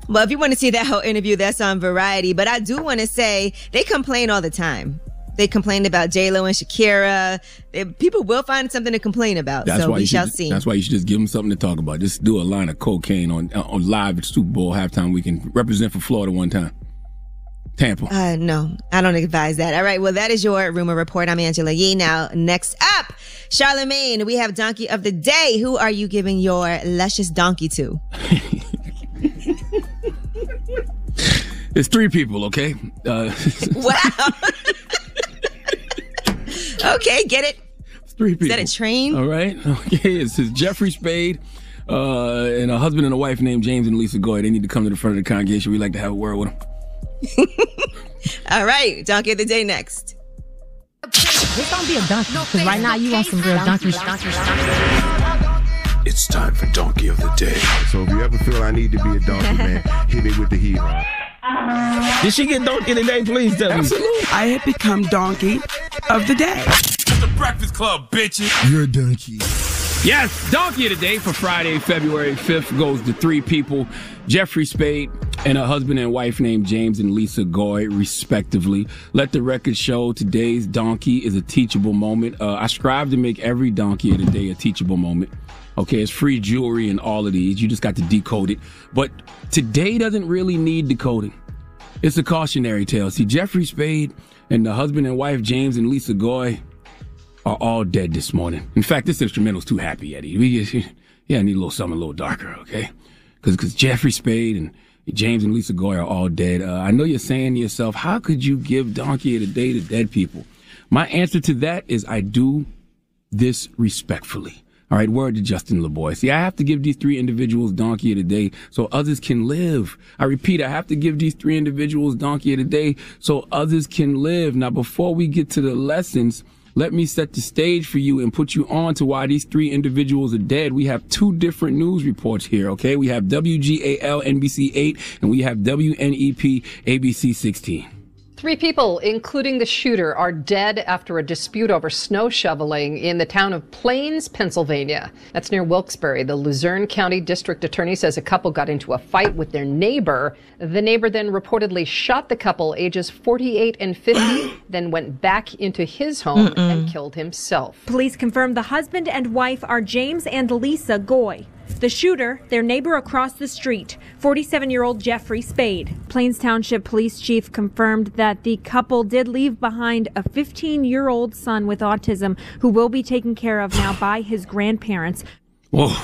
Well, if you want to see that whole interview, that's on Variety. But I do want to say they complain all the time. They complain about J Lo and Shakira. They, people will find something to complain about. That's so why we you shall should, see. That's why you should just give them something to talk about. Just do a line of cocaine on on live at Super Bowl halftime We can Represent for Florida one time. Tampa. Uh, no, I don't advise that. All right. Well, that is your rumor report. I'm Angela Yee. Now, next up, Charlamagne, we have Donkey of the Day. Who are you giving your luscious donkey to? It's three people, okay? Uh, Wow. okay, get it? three people. Is that a train? All right. Okay. It's his Jeffrey Spade uh, and a husband and a wife named James and Lisa Goy. They need to come to the front of the congregation. We'd like to have a word with them. All right. Donkey of the Day next. This don't be a donkey. Because right now you want some real donkey. It's time for Donkey of the Day. So if you ever feel I need to be a donkey, man, hit me with the heat. Did she get donkey today? Please tell me. I have become donkey of the day. The Breakfast Club, bitches. You're a donkey. Yes, Donkey of the Day for Friday, February 5th goes to three people Jeffrey Spade and a husband and wife named James and Lisa Goy, respectively. Let the record show today's donkey is a teachable moment. Uh, I strive to make every Donkey of the Day a teachable moment. Okay, it's free jewelry and all of these. You just got to decode it. But today doesn't really need decoding. It's a cautionary tale. See, Jeffrey Spade and the husband and wife, James and Lisa Goy, are all dead this morning. In fact, this instrumental's too happy, Eddie. We just, yeah, I need a little something a little darker, okay? Because because Jeffrey Spade and James and Lisa Goy are all dead. Uh, I know you're saying to yourself, how could you give Donkey of the Day to dead people? My answer to that is I do this respectfully. All right, word to Justin LaBoy. See, I have to give these three individuals donkey of the day so others can live. I repeat, I have to give these three individuals donkey of the day so others can live. Now, before we get to the lessons, let me set the stage for you and put you on to why these three individuals are dead. We have two different news reports here, okay? We have WGAL NBC 8 and we have WNEP ABC 16. Three people, including the shooter, are dead after a dispute over snow shoveling in the town of Plains, Pennsylvania. That's near Wilkes-Barre. The Luzerne County District Attorney says a couple got into a fight with their neighbor. The neighbor then reportedly shot the couple, ages 48 and 50, then went back into his home and killed himself. Police confirmed the husband and wife are James and Lisa Goy. The shooter, their neighbor across the street, 47 year old Jeffrey Spade. Plains Township Police Chief confirmed that the couple did leave behind a 15 year old son with autism who will be taken care of now by his grandparents. Whoa.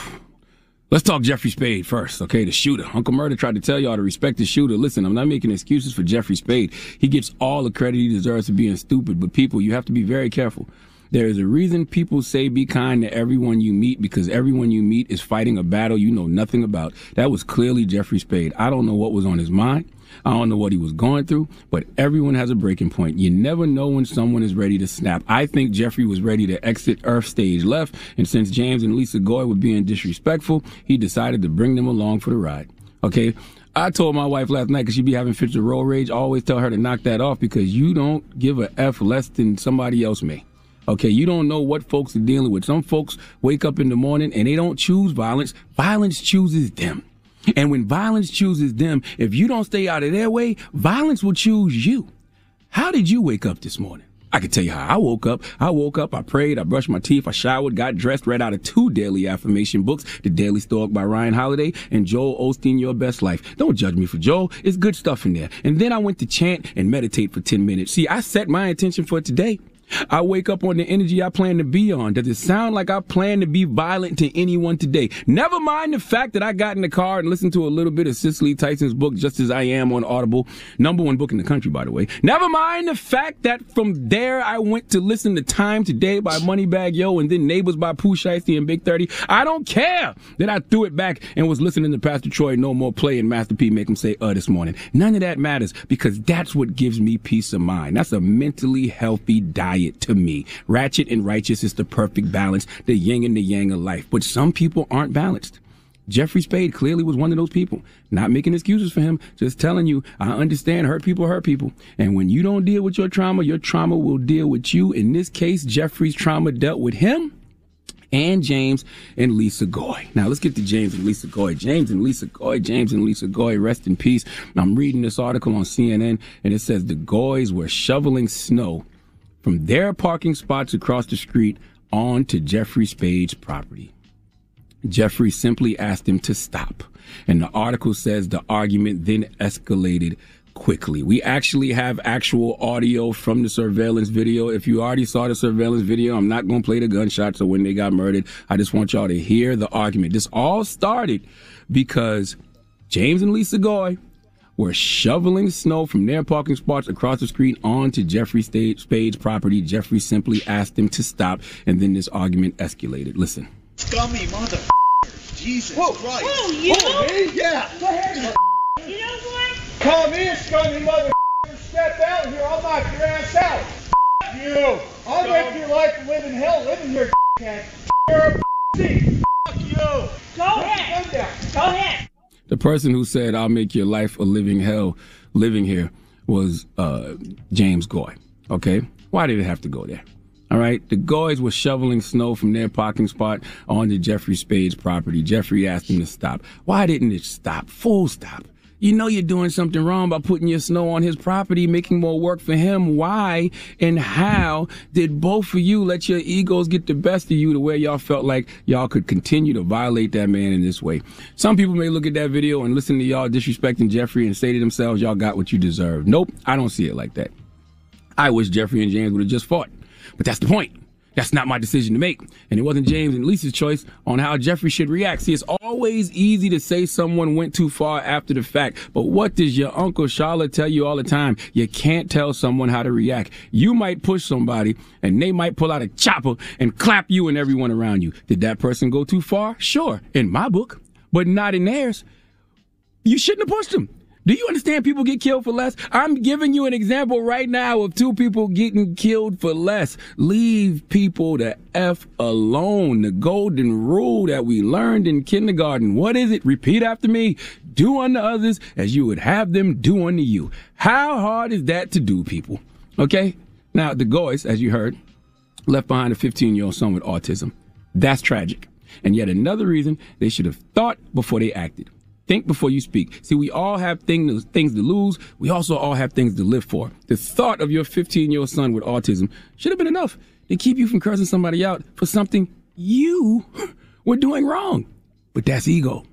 Let's talk Jeffrey Spade first, okay? The shooter. Uncle Murda tried to tell y'all to respect the shooter. Listen, I'm not making excuses for Jeffrey Spade. He gets all the credit he deserves for being stupid, but people, you have to be very careful. There is a reason people say be kind to everyone you meet because everyone you meet is fighting a battle you know nothing about. That was clearly Jeffrey Spade. I don't know what was on his mind. I don't know what he was going through, but everyone has a breaking point. You never know when someone is ready to snap. I think Jeffrey was ready to exit Earth stage left, and since James and Lisa Goy were being disrespectful, he decided to bring them along for the ride. Okay? I told my wife last night because she be having fits of road rage. I always tell her to knock that off because you don't give a F less than somebody else may. Okay, you don't know what folks are dealing with. Some folks wake up in the morning and they don't choose violence. Violence chooses them. And when violence chooses them, if you don't stay out of their way, violence will choose you. How did you wake up this morning? I can tell you how I woke up. I woke up, I prayed, I brushed my teeth, I showered, got dressed, read out of two daily affirmation books, The Daily Stoic by Ryan Holiday and Joel Osteen, Your Best Life. Don't judge me for Joel. It's good stuff in there. And then I went to chant and meditate for 10 minutes. See, I set my intention for today. I wake up on the energy I plan to be on. Does it sound like I plan to be violent to anyone today? Never mind the fact that I got in the car and listened to a little bit of Cicely Tyson's book, Just As I Am on Audible. Number one book in the country, by the way. Never mind the fact that from there I went to listen to Time Today by Moneybagg Yo and then Neighbors by Pooh Shiesty and Big 30. I don't care that I threw it back and was listening to Pastor Troy No More Play and Master P make him say uh this morning. None of that matters because that's what gives me peace of mind. That's a mentally healthy diet to me. Ratchet and righteous is the perfect balance, the yin and the yang of life. But some people aren't balanced. Jeffrey Spade clearly was one of those people. Not making excuses for him, just telling you, I understand hurt people hurt people. And when you don't deal with your trauma, your trauma will deal with you. In this case, Jeffrey's trauma dealt with him and James and Lisa Goy. Now let's get to James and Lisa Goy. James and Lisa Goy, James and Lisa Goy, rest in peace. I'm reading this article on CNN and it says the Goys were shoveling snow from their parking spots across the street onto Jeffrey Spade's property. Jeffrey simply asked him to stop. And the article says the argument then escalated quickly. We actually have actual audio from the surveillance video. If you already saw the surveillance video, I'm not going to play the gunshots or when they got murdered. I just want y'all to hear the argument. This all started because James and Lisa Goy were shoveling snow from their parking spots across the street onto Jeffrey Spade's property. Jeffrey simply asked them to stop, and then this argument escalated. Listen. Scummy mother. Jesus Whoa, Christ. whoa, you? Oh, me? Yeah. Go ahead. You know what? Come in, scummy mother. Step out here. I'll knock your ass out. you. I'll make your life a living hell living here, cat. You're a thief. Fuck you. Go ahead. Come down. Go ahead. The person who said, I'll make your life a living hell living here was uh, James Goy. Okay? Why did it have to go there? All right. The Goys were shoveling snow from their parking spot onto Jeffrey Spade's property. Jeffrey asked them to stop. Why didn't it stop? Full stop. You know you're doing something wrong by putting your snow on his property, making more work for him. Why and how did both of you let your egos get the best of you to where y'all felt like y'all could continue to violate that man in this way? Some people may look at that video and listen to y'all disrespecting Jeffrey and say to themselves, y'all got what you deserve. Nope, I don't see it like that. I wish Jeffrey and James would have just fought. But that's the point. That's not my decision to make. And it wasn't James and Lisa's choice on how Jeffrey should react. See, it's always easy to say someone went too far after the fact. But what does your Uncle Charlotte tell you all the time? You can't tell someone how to react. You might push somebody and they might pull out a chopper and clap you and everyone around you. Did that person go too far? Sure, in my book, but not in theirs. You shouldn't have pushed them. Do you understand people get killed for less? I'm giving you an example right now of two people getting killed for less. Leave people the F alone. The golden rule that we learned in kindergarten. What is it? Repeat after me. Do unto others as you would have them do unto you. How hard is that to do, people? Okay? Now, the Goys, as you heard, left behind a 15 year old son with autism. That's tragic. And yet another reason they should have thought before they acted. Think before you speak. See, we all have things, things to lose. We also all have things to live for. The thought of your 15 year old son with autism should have been enough to keep you from cursing somebody out for something you were doing wrong. But that's ego.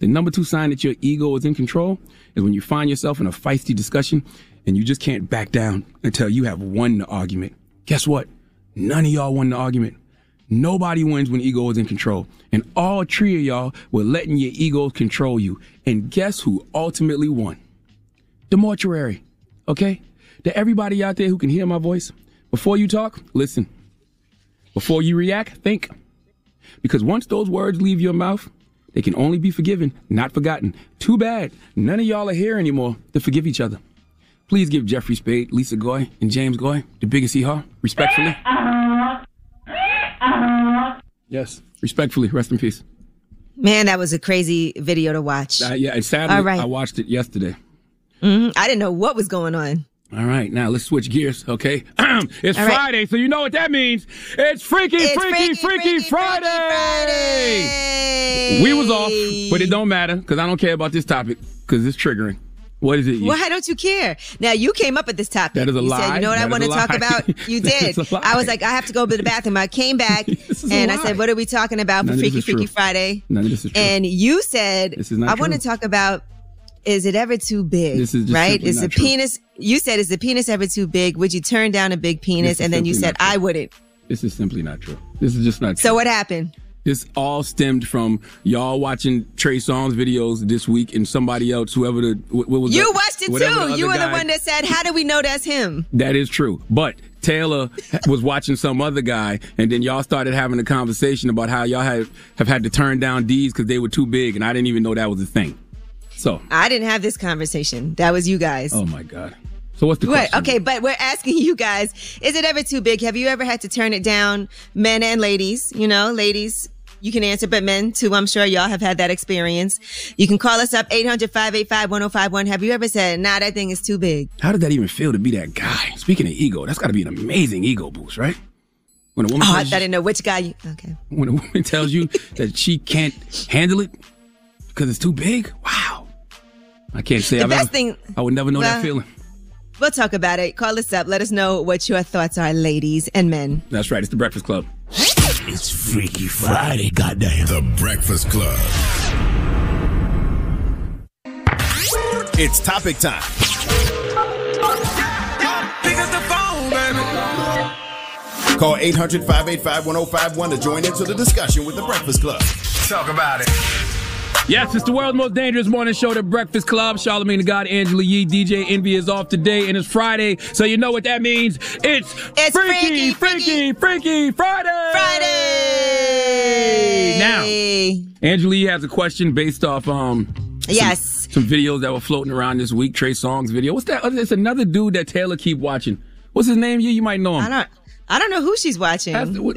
The number two sign that your ego is in control is when you find yourself in a feisty discussion and you just can't back down until you have won the argument. Guess what? None of y'all won the argument. Nobody wins when ego is in control. And all three of y'all were letting your egos control you. And guess who ultimately won? The mortuary. Okay? To everybody out there who can hear my voice, before you talk, listen. Before you react, think. Because once those words leave your mouth, they can only be forgiven, not forgotten. Too bad. None of y'all are here anymore to forgive each other. Please give Jeffrey Spade, Lisa Goy, and James Goy the biggest hee haw, respectfully. Uh, Yes, respectfully. Rest in peace. Man, that was a crazy video to watch. Uh, yeah, and sadly, All right. I watched it yesterday. Mhm. I didn't know what was going on. All right, now let's switch gears, okay? it's All right. Friday, so you know what that means. It's Freaky, It's Freaky, Freaky, Friday. We was off, but it don't matter because I don't care about this topic because it's triggering. What is it? You- Why don't you care? Now you came up with this topic. That is a you lie. Said, you know what I want to talk about? You did. is a lie. I was like, I have to go to the bathroom. I came back and I said, What are we talking about for None this Freaky true. Freaky Friday? None of this is true. And you said, This is not I want to talk about is it ever too big? This is just right? Is the true. penis? You said, is the penis ever too big? Would you turn down a big penis? And then you said. I wouldn't. This is simply not true. This is just not true. So what happened? This all stemmed from y'all watching Trey Songz videos this week and somebody else, whoever the what, what was You the- watched it too. You were other the one that said, How do we know that's him? That is true. But Taylor was watching some other guy, and then y'all started having a conversation about how y'all have, have had to turn down D's because they were too big, and I didn't even know that was a thing. So, I didn't have this conversation. That was you guys. oh my God. So what's the Right. question? Okay, but we're asking you guys: Is it ever too big? Have you ever had to turn it down, men and ladies? You know, ladies, you can answer, but men too. I'm sure y'all have had that experience. You can call us up 800-585-1051. Have you ever said, "Nah, that thing is too big"? How did that even feel to be that guy? Speaking of ego, that's got to be an amazing ego boost, right? When a woman Oh, I, I tells you- didn't know which guy. You, okay. when a woman tells you that she can't handle it because it's too big. Wow. I can't say The I've best ever, thing- I would never know well- that feeling. We'll talk about it. Call us up. Let us know what your thoughts are, ladies and men. That's right. It's the Breakfast Club. It's Freaky Friday, goddamn. The Breakfast Club. It's topic time. Pick up the phone, baby. Call 800 585 1051 to join into the discussion with the Breakfast Club. Talk about it. Yes, it's the world's most dangerous morning show, The Breakfast Club. Charlamagne the God, Angela Yee, DJ Envy is off today, and it's Friday, so you know what that means. It's, It's Freaky, Freaky, Freaky, Friday! Friday! Now, Angela Yee has a question based off um some- Yes. some, videos that were floating around this week. Trey Songz video. What's that? It's another dude that Taylor keep watching. What's his name? You you might know him. I don't. I don't know who she's watching.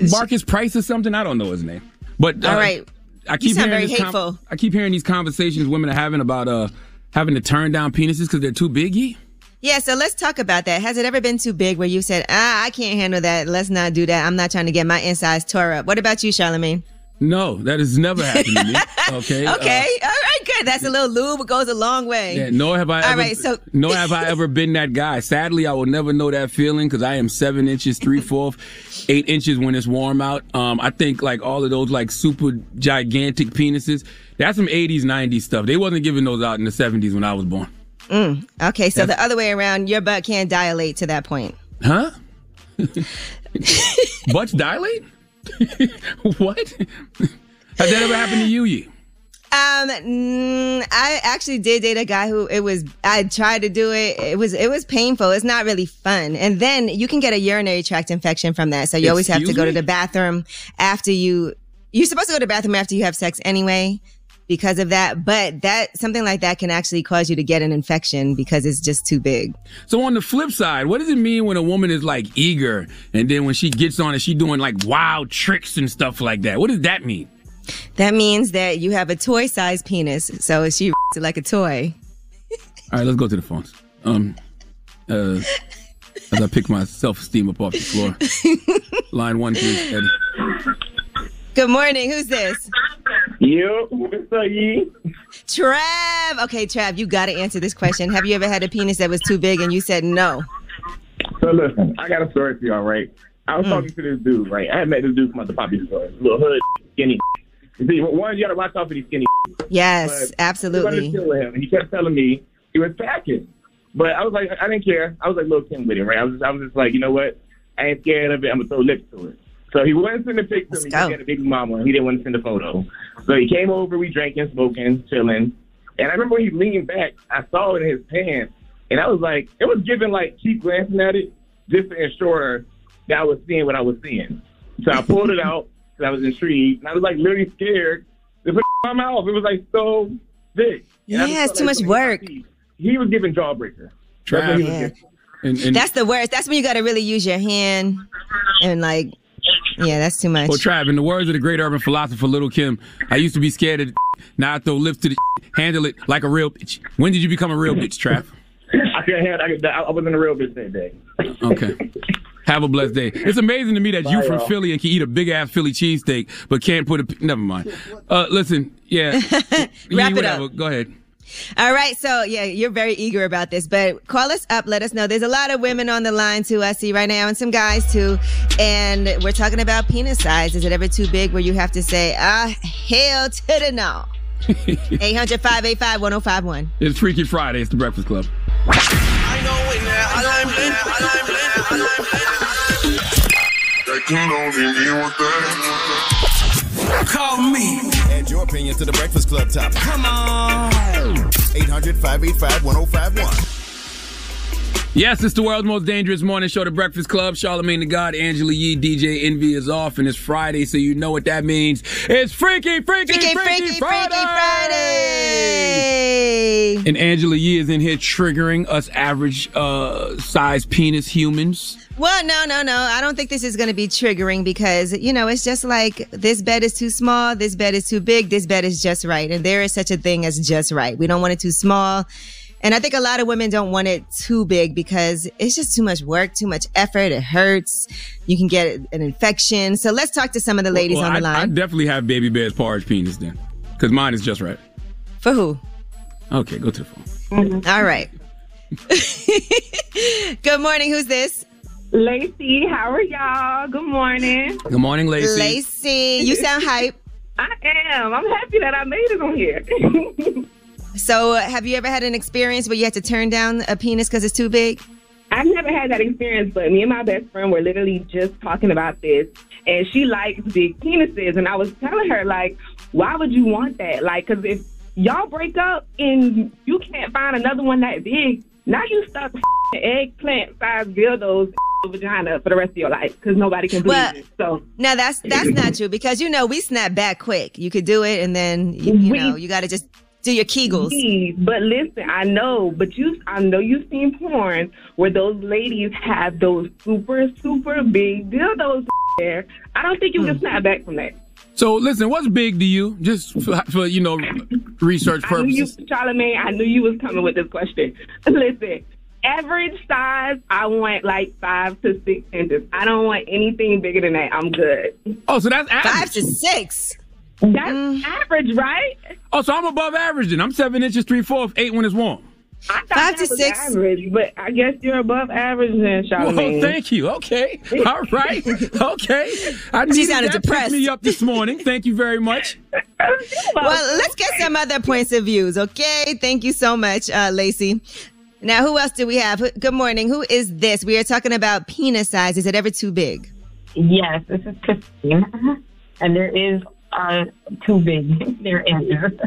Marcus Price or something. I don't know his name. But uh, All right. I keep hearing very this com- hateful. I keep hearing these conversations women are having about uh having to turn down penises because they're too biggy. Yeah, so let's talk about that. Has it ever been too big where you said, ah, I can't handle that. Let's not do that. I'm not trying to get my insides tore up. What about you, Charlamagne? No, that has never happened to me. Okay. uh, Okay, all right, good. That's a little lube. It goes a long way. yeah, nor have I All ever, right, so- nor have I ever been that guy. Sadly, I will never know that feeling because I am seven inches, three fourths, eight inches when it's warm out. Um, I think like all of those like super gigantic penises, that's some 80s, 90s stuff. They wasn't giving those out in the 70s when I was born. Mm, okay, so the other way around, your butt can't dilate to that point. Huh? Butts dilate? what? Has that ever happened to you, Yee? Um, mm, I actually did date a guy who it was. I tried to do it. It was it was painful. It's not really fun. And then you can get a urinary tract infection from that. So you always have to Excuse go to the bathroom after you. You're supposed to go to the bathroom after you have sex anyway, because of that. But that something like that can actually cause you to get an infection because it's just too big. So on the flip side, what does it mean when a woman is like eager and then when she gets on it, she doing like wild tricks and stuff like that? What does that mean? That means that you have a toy sized penis. So she like a toy. All right, let's go to the phones. Um, uh, as I pick my self esteem up off the floor. Line one, please, Eddie. Good morning. Who's this? Yo, what's up, Yee? Trav. Okay, Trav, you got to answer this question. Have you ever had a penis that was too big and you said no? So listen, I got a story for y'all, right? I was Mm. talking to this dude, right? I had met this dude from the Poppy store, little hood, skinny. One, you gotta watch out for these skinny. Yes, But I was absolutely. him, and he kept telling me he was packing. But I was like, I didn't care. I was like Lil' Kim with him, right? I was, just, I was just like, you know what? I ain't scared of it. I'm gonna throw lips to it. So he wouldn't send the picture. me. He had a big mama. He didn't want to send a photo. So he came over. We drinking, smoking, chilling. And I remember when he leaned back, I saw it in his pants, and I was like, it was giving like cheap glancing at it, just to ensure that I was seeing what I was seeing. So I pulled it out because I was intrigued, and I was like literally scared to put it my mouth. It was like so big. And I Yeah, it's too much work. He was giving jawbreaker. That's what he was Yeah. giving. And, and That's the worst. That's when you got to really use your hand and like, yeah, that's too much. Well, Trav, in the words of the great urban philosopher Lil' Kim, I used to be scared of the now I throw lips to the handle it like a real bitch. When did you become a real bitch, Trav? I couldn't have. I, could- I wasn't a real bitch that day. Okay. Have a blessed day. It's amazing to me that you Bye, from y'all. Philly and can eat a big ass Philly cheesesteak, but can't put a. Never mind. Uh, listen, yeah. Wrap it up. Go ahead. All right, so yeah, you're very eager about this, but call us up. Let us know. There's a lot of women on the line too. I see right now, and some guys too. And we're talking about penis size. Is it ever too big where you have to say, "Ah, hell to the no"? 800 585 1051. It's Freaky Friday. It's the Breakfast Club. Call me. Add your opinion to the Breakfast Club topic. Come on. 800 585 1051. Yes, it's the world's most dangerous morning show, The Breakfast Club. Charlamagne the God, Angela Yee, DJ Envy is off, and it's Friday, so you know what that means. It's Freaky, Freaky, Freaky, Freaky, Freaky Friday! Friday! And Angela Yee is in here triggering us average uh, size penis humans. Well, no, no, no. I don't think this is going to be triggering because, you know, it's just like this bed is too small, this bed is too big, this bed is just right. And there is such a thing as just right. We don't want it too small. And I think a lot of women don't want it too big because it's just too much work, too much effort. It hurts. You can get an infection. So let's talk to some of the ladies Well, on the I, I line. definitely have Baby Bear's porridge penis then, because mine is just right. For who? Okay, go to the phone. Mm-hmm. All right. Good morning. Who's this? Lacey, how are y'all? Good morning. Good morning, Lacey. Lacey, you sound hype. I am. I'm happy that I made it on here. So, uh, have you ever had an experience where you had to turn down a penis because it's too big? I've never had that experience, but me and my best friend were literally just talking about this. And she likes big penises. And I was telling her, like, why would you want that? Like, because if y'all break up and you can't find another one that big, now you stuck eggplant sized dildos in vagina for the rest of your life because nobody can believe Well, it. So, No, that's that's not true because you know we snap back quick. You could do it, and then you, you know you got to just do your Kegels. But listen, I know, but you, I know you've seen porn where those ladies have those super, super big dildos there. I don't think you Hmm. can snap back from that. So, listen, what's big to you? Just for, for you know, research I knew you, purposes. Charlamagne. I knew you was coming with this question. Listen, average size, I want like five to six inches. I don't want anything bigger than that. I'm good. Oh, so that's average. Five to six. That's Mm. average, right? Oh, so I'm above average then. I'm seven inches, three fourths, eight when it's warm. I thought Five that to was six. average, but I guess you're above average then, Charlamagne. Well, thank you. Okay. All right. Okay. I She needed sounded that. Depressed. me up this morning. Thank you very much. Well, let's get some other points of views, okay? Thank you so much, uh, Lacey. Now, who else do we have? Good morning. Who is this? We are talking about penis size. Is it ever too big? Yes, this is Christine. And there is uh, too big. There is.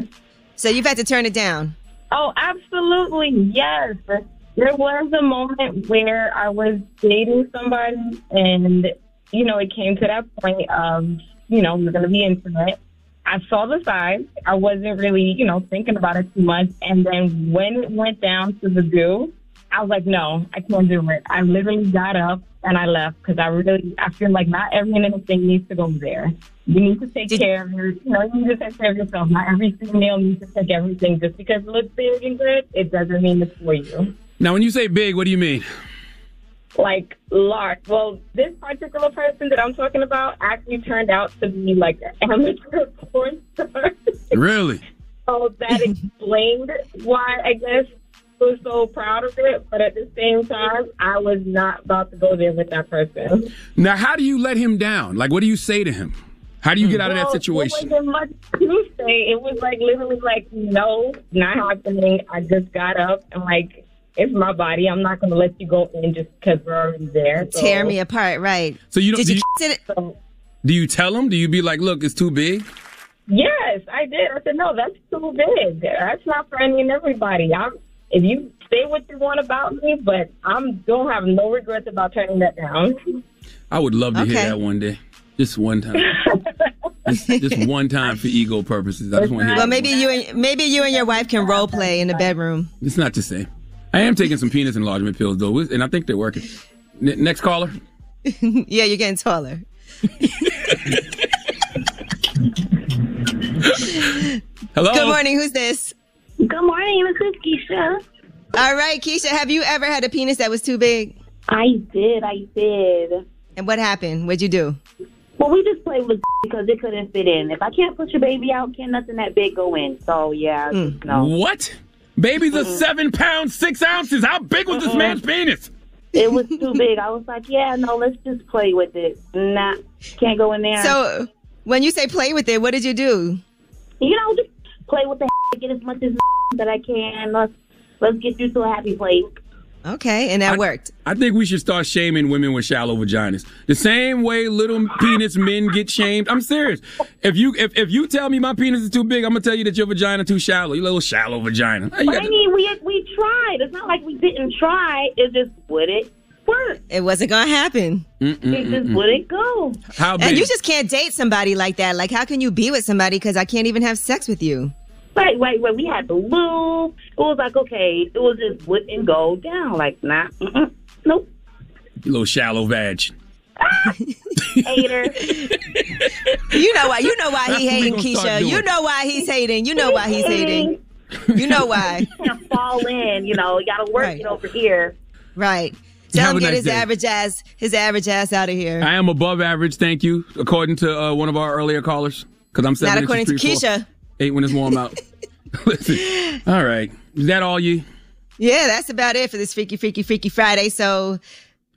So you've had to turn it down. Oh, absolutely. Yes. There was a moment where I was dating somebody and, you know, it came to that point of, you know, we're going to be intimate. I saw the size. I wasn't really, you know, thinking about it too much. And then when it went down to the do, I was like, no, I can't do it. I literally got up and I left because I really, I feel like not every little thing needs to go there. You need to take care of your, you know, you need to take care of yourself. Not every female needs to take everything just because it looks big and good. It doesn't mean it's for you. Now, when you say big, what do you mean? Like large. Well, this particular person that I'm talking about actually turned out to be like an amateur porn star. Really? So that explained why I guess I was so proud of it. But at the same time, I was not about to go there with that person. Now, how do you let him down? Like, what do you say to him? How do you get out of that situation? It wasn't much to say. It was like literally like, no, not happening. I just got up and like, it's my body. I'm not going to let you go in just because we're already there. So. Tear me apart, right? So you don't- Did you, do you- kiss it? Do you tell him? Do you be like, look, it's too big? Yes, I did. I said, no, that's too big. That's not for any and everybody. I'm, if you say what you want about me, but I'm don't have no regrets about turning that down. I would love to hear that one day. Just one time. just, just one time for ego purposes. I just want to hear Well, that maybe you and maybe you and your wife can role play in the bedroom. It's not the same. I am taking some penis enlargement pills though, and I think they're working. N- next caller. yeah, you're getting taller. Hello. Good morning. Who's this? Good morning. This is Keisha. All right, Keisha. Have you ever had a penis that was too big? I did. I did. And what happened? What'd you do? Well, we just played with because it couldn't fit in. If I can't push a baby out, can't nothing that big go in. So yeah, just mm. no. What? Babies are mm. seven pounds six ounces. How big was this man's penis? It was too big. I was like, yeah, no, let's just play with it. Nah, can't go in there. So, when you say play with it, what did you do? you know, just play with the get as much as that I can. Let's let's get you to a happy place. Okay, and that worked. I think we should start shaming women with shallow vaginas. The same way little penis men get shamed. I'm serious. If you if, if you tell me my penis is too big, I'm gonna tell you that your vagina too shallow. You little shallow vagina. But got I mean, we we tried. It's not like we didn't try. It just would it work. It wasn't gonna happen. Mm, mm, It just wouldn't go. How And you just can't date somebody like that. Like, how can you be with somebody because I can't even have sex with you? Right, right, right. We had the lube. It was like okay. It was just wouldn't go down. Like nah, mm-mm, nope. You little shallow vag. Hater. You know why? You know why he We hating, gonna Keisha. You know why he's hating. You know why he's hating. You know why. You can't fall in. You know, you got to work it over here. Right. Tell him get nice his day. average ass, his average ass out of here. I am above average, thank you, according to uh, one of our earlier callers. Because I'm seven Not according to inches, three, four, Eight when it's warm out. Listen, all right. Is that all you? Yeah, that's about it for this Freaky, Freaky, Freaky Friday. So,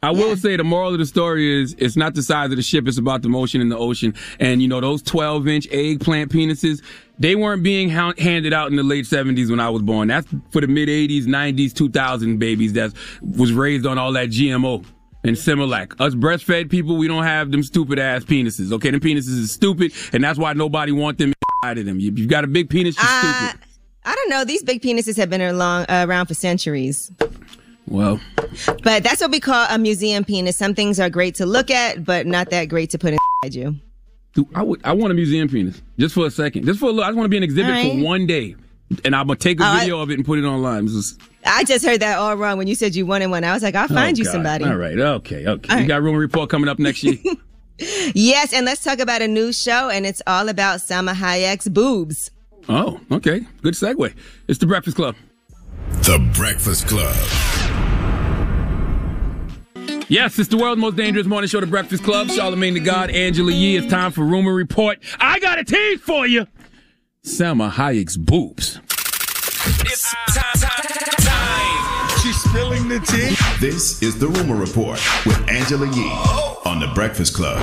I will say the moral of the story is it's not the size of the ship, it's about the motion in the ocean. And you know, those 12 inch eggplant penises, they weren't being ha- handed out in the late 70s when I was born. That's for the mid 80s, 90s, 2000 babies that was raised on all that GMO and Similac. Us breastfed people, we don't have them stupid ass penises. Okay, them penises is stupid, and that's why nobody want them inside of them. You, you got a big penis, you're uh, stupid. I don't know. These big penises have been along, uh, around for centuries. Well, But that's what we call a museum penis. Some things are great to look at, but not that great to put inside you. Dude, I would. I want a museum penis just for a second, just for a little. I just want to be an exhibit right. for one day, and I'm gonna take a Oh, I- video of it and put it online. I just heard that all wrong when you said you wanted one. I was like, I'll find Oh, you God. somebody. All right. Okay. Okay. All you right. got rumor report coming up next year. Yes, and let's talk about a new show, and it's all about Salma Hayek's boobs. oh. Okay. Good segue. It's the Breakfast Club. The Breakfast Club. Yes, it's the world's most dangerous morning show, The Breakfast Club. Charlamagne the God, Angela Yee. It's time for rumor report. I got a tease for you. Salma Hayek's boobs. It's time, time, time. Spilling the tea. This is the Rumor Report with Angela Yee oh. on The Breakfast Club.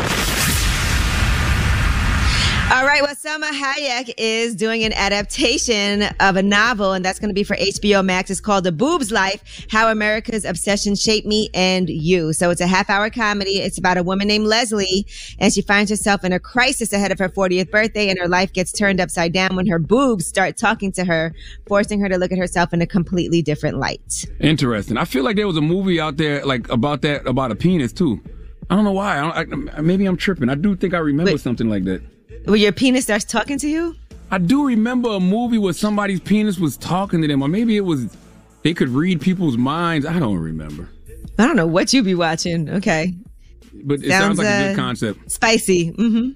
All right, well, Salma Hayek is doing an adaptation of a novel, and that's going to be for HBO Max. It's called The Boobs Life How America's Obsession Shaped Me and You. So it's a half hour comedy. It's about a woman named Leslie, and she finds herself in a crisis ahead of her 40th birthday, and her life gets turned upside down when her boobs start talking to her, forcing her to look at herself in a completely different light. Interesting. I feel like there was a movie out there like about that about a penis too. I don't know why. I don't, I, maybe I'm tripping. I do think I remember something like that. Where your penis starts talking to you? I do remember a movie where somebody's penis was talking to them, or maybe it was they could read people's minds. I don't remember, I don't know what you'd be watching. Okay. but it sounds, Sounds, like a uh, good concept. Spicy. hmm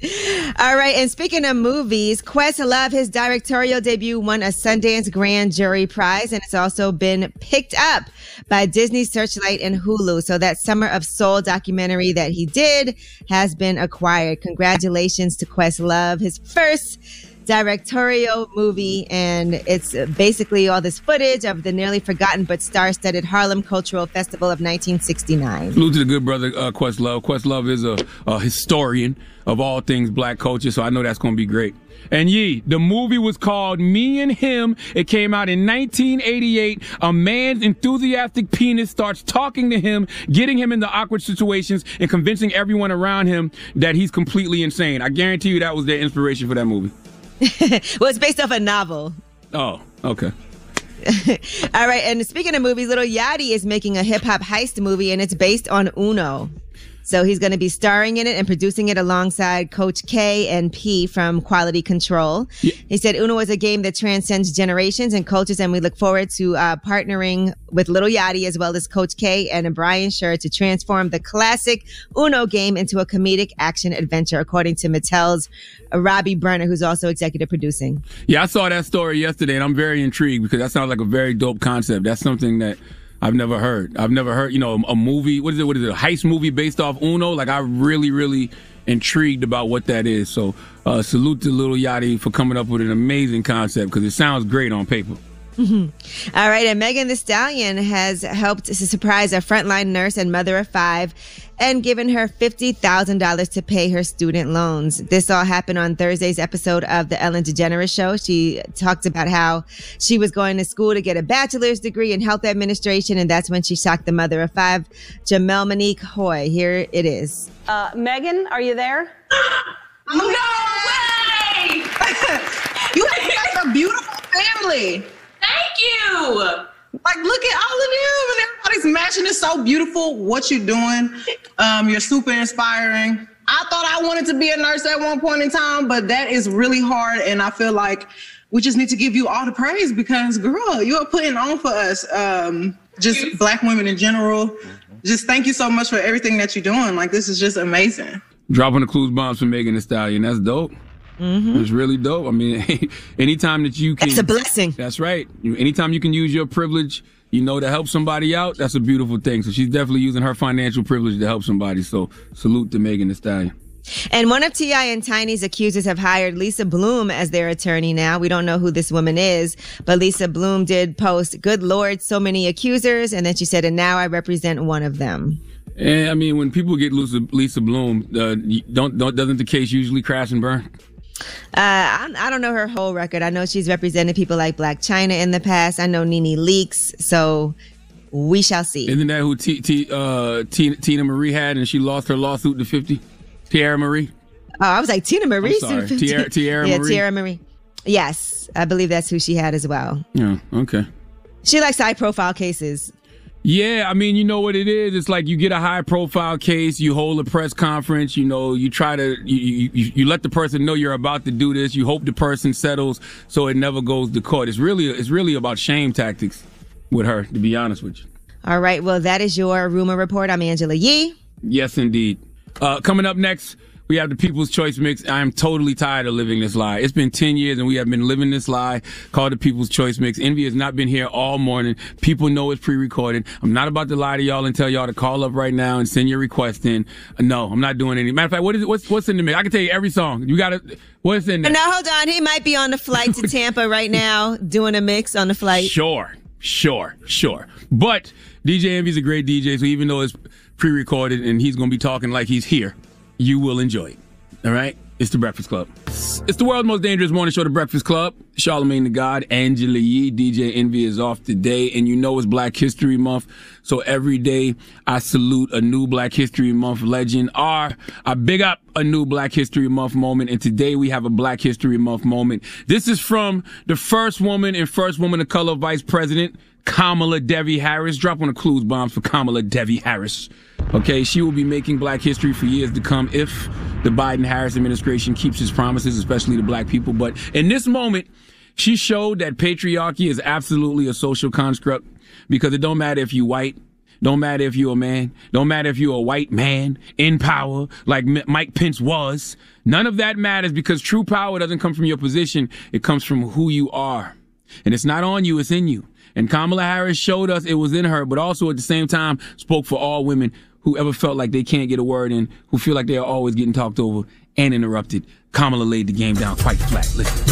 All right, and speaking of movies, Questlove, his directorial debut won a Sundance Grand Jury Prize, and it's also been picked up by Disney Searchlight and Hulu. So that Summer of Soul documentary that he did has been acquired. Congratulations to Questlove, his first directorial movie, and it's basically all this footage of the nearly forgotten but star-studded Harlem Cultural Festival of 1969. Salute to the good brother uh, Questlove. Questlove is a, a historian of all things black culture, so I know that's going to be great. And ye, the movie was called Me and Him. It came out in 1988. A man's enthusiastic penis starts talking to him, getting him into awkward situations, and convincing everyone around him that he's completely insane. I guarantee you that was their inspiration for that movie. well, it's based off a novel. Oh, okay. All right, and speaking of movies, Lil Yachty is making a hip hop heist movie, and it's based on Uno. So he's going to be starring in it and producing it alongside Coach K and P from Quality Control. He said Uno is a game that transcends generations and cultures, and we look forward to uh, partnering with Lil Yachty as well as Coach K and Brian Scher to transform the classic Uno game into a comedic action adventure, according to Mattel's Robbie Brenner, who's also executive producing. Yeah, I saw that story yesterday, and I'm very intrigued because that sounds like a very dope concept. That's something that I've never heard. I've never heard, you know, a movie. What is it? What is it? A heist movie based off Uno? Like, I really, really intrigued about what that is. So, uh, salute to Lil Yachty for coming up with an amazing concept because it sounds great on paper. Mhm. All right, and Megan Thee Stallion has helped to surprise a frontline nurse and mother of five and given her $50,000 to pay her student loans. This all happened on Thursday's episode of The Ellen DeGeneres Show. She talked about how she was going to school to get a bachelor's degree in health administration, and that's when she shocked the mother of five, Jamel Monique Hoy. Here it is. Uh, Megan, are you there? No way! you guys are a beautiful family. Thank you. Like, look at all of you, and everybody's matching. It's so beautiful what you're doing. Um, you're super inspiring. I thought I wanted to be a nurse at one point in time, but that is really hard, and I feel like we just need to give you all the praise because, girl, you are putting on for us. Um, just black women in general. Just thank you so much for everything that you're doing. Like, this is just amazing. Dropping the clue bombs for Megan Thee Stallion. That's dope. It's really dope. I mean, anytime that you can. That's a blessing. That's right. Anytime you can use your privilege, you know, to help somebody out, that's a beautiful thing. So she's definitely using her financial privilege to help somebody. So salute to Megan Thee Stallion. And one of T.I. and Tiny's accusers have hired Lisa Bloom as their attorney now. We don't know who this woman is, but Lisa Bloom did post, Good Lord, so many accusers. And then she said, And now I represent one of them. And I mean, when people get Lisa, Lisa Bloom, uh, don't, don't doesn't the case usually crash and burn? Uh, I, I don't know her whole record. I know she's represented people like Blac Chyna in the past. I know NeNe Leakes. So we shall see. Isn't that who T, T, uh, Tina, Tina Marie had, and she lost her lawsuit to fifty? Teairra Mari. Oh, I was like Tina Marie. I'm sorry. Tiara- Tiara yeah, Marie? Teairra Mari. Yes, I believe that's who she had as well. Yeah. Okay. She likes high profile cases. Yeah, I mean, you know what it is. It's like you get a high profile case, you hold a press conference, you know, you try to you, you you let the person know you're about to do this. You hope the person settles so it never goes to court. It's really it's really about shame tactics with her, to be honest with you. All right. Well, that is your rumor report. I'm Angela Yee. Yes, indeed. Uh, coming up next, we have the People's Choice Mix. I am totally tired of living this lie. It's been 10 years and we have been living this lie called the People's Choice Mix. Envy has not been here all morning. People know it's pre-recorded. I'm not about to lie to y'all and tell y'all to call up right now and send your request in. No, I'm not doing any. Matter of fact, what is it? What's, what's in the mix? I can tell you every song. You gotta, what's in there? No, hold on. He might be on the flight to Tampa right now doing a mix on the flight. Sure, sure, sure. But DJ Envy's a great DJ, so even though it's pre-recorded and he's gonna be talking like he's here, you will enjoy it. All right? It's the Breakfast Club. It's the world's most dangerous morning show, The Breakfast Club. Charlamagne the God, Angela Yee, DJ Envy is off today, and you know it's Black History Month. So every day I salute a new Black History Month legend, or I big up a new Black History Month moment. And today we have a Black History Month moment. This is from the first woman and first woman of color vice president, Kamala Devi Harris. Drop on the clue bombs for Kamala Devi Harris. Okay, she will be making black history for years to come if the Biden Harris administration keeps its promises, especially to black people. But in this moment, she showed that patriarchy is absolutely a social construct because it don't matter if you white, don't matter if you're a man, don't matter if you're a white man in power like M- Mike Pence was. None of that matters because true power doesn't come from your position, it comes from who you are. And it's not on you, it's in you. And Kamala Harris showed us it was in her, but also at the same time spoke for all women who ever felt like they can't get a word in, who feel like they are always getting talked over and interrupted. Kamala laid the game down quite flat. Listen.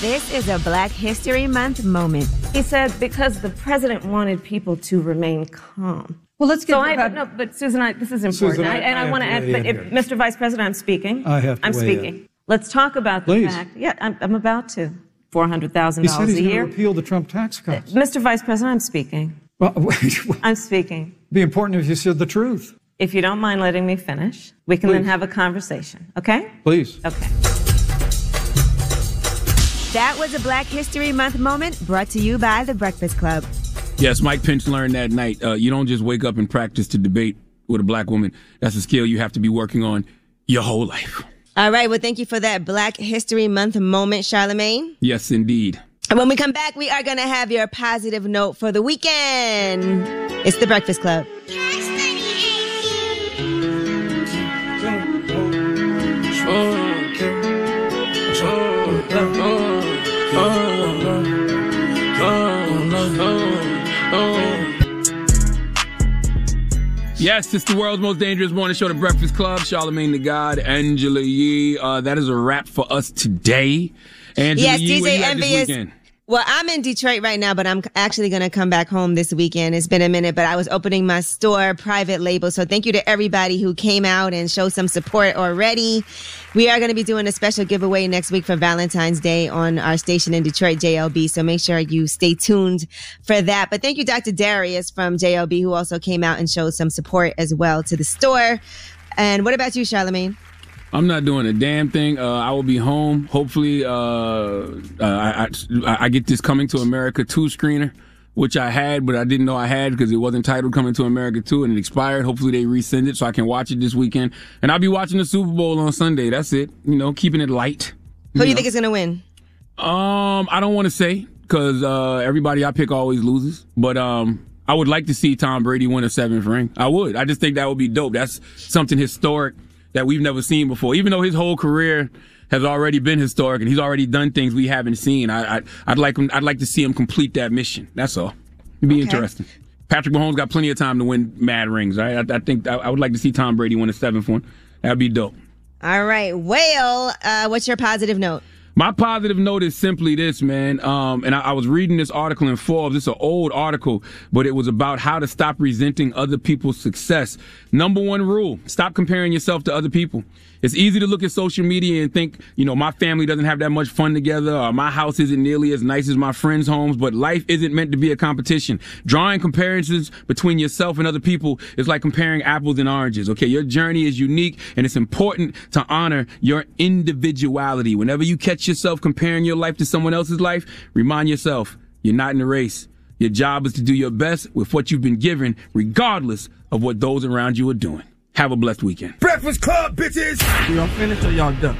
This is a Black History Month moment. He said because the president wanted people to remain calm. Well, let's get so to I, that. no, but Susan, I, this is important, Susan, I- I, and I I, want to to add. But if. Mr. Vice President, I'm speaking. I have to I'm weigh speaking. in. Let's talk about the Please. fact. Yeah, I'm, I'm about to. Four hundred thousand He said dollars he's a going year. to repeal the Trump tax cuts. Mr. Vice President, I'm speaking. Well, wait, I'm speaking. be important if you said the truth. If you don't mind letting me finish, we can then have a conversation. Okay? Please. Okay. That was a Black History Month moment brought to you by The Breakfast Club. Yes, Mike Pence learned that night. Uh, you don't just wake up and practice to debate with a black woman. That's a skill you have to be working on your whole life. All right. Well, thank you for that Black History Month moment, Charlamagne. Yes, indeed. And when we come back, we are going to have your positive note for the weekend. It's The Breakfast Club. Yes, it's the world's most dangerous morning show, The Breakfast Club. Charlamagne the God, Angela Yee. Uh, that is a wrap for us today. Angela yes, Yee, DJ you Well, I'm in Detroit right now, but I'm actually going to come back home this weekend. It's been a minute, but I was opening my store private label. So thank you to everybody who came out and showed some support already. We are going to be doing a special giveaway next week for Valentine's Day on our station in Detroit, JLB. So make sure you stay tuned for that. But thank you, Dr. Darius from JLB, who also came out and showed some support as well to the store. And what about you, Charlamagne? I'm not doing a damn thing. Uh, I will be home. Hopefully, uh, uh, I, I, I get this Coming to America 2 screener, which I had, but I didn't know I had because it wasn't titled Coming to America 2 and it expired. Hopefully, they resend it so I can watch it this weekend. And I'll be watching the Super Bowl on Sunday. That's it. You know, keeping it light. Who do you think is going to win? Um, I don't want to say because uh, everybody I pick always loses, but um, I would like to see Tom Brady win a seventh ring. I would. I just think that would be dope. That's something historic that we've never seen before. Even though his whole career has already been historic and he's already done things we haven't seen, I, would like him. I'd like to see him complete that mission. That's all. It'd be okay. interesting. Patrick Mahomes got plenty of time to win mad rings. Right? I, I think I, I, would like to see Tom Brady win a seventh one. That'd be dope. All right, Whale. Uh, what's your positive note? My positive note is simply this, man. Um, and I, I, was reading this article in Forbes. It's an old article, but it was about how to stop resenting other people's success. Number one rule: stop comparing yourself to other people. It's easy to look at social media and think, you know, my family doesn't have that much fun together, or my house isn't nearly as nice as my friends' homes, but life isn't meant to be a competition. Drawing comparisons between yourself and other people is like comparing apples and oranges, okay? Your journey is unique, and it's important to honor your individuality. Whenever you catch yourself comparing your life to someone else's life, remind yourself, you're not in the race. Your job is to do your best with what you've been given, regardless of what those around you are doing. Have a blessed weekend. Breakfast Club, bitches! Y'all finished or y'all done?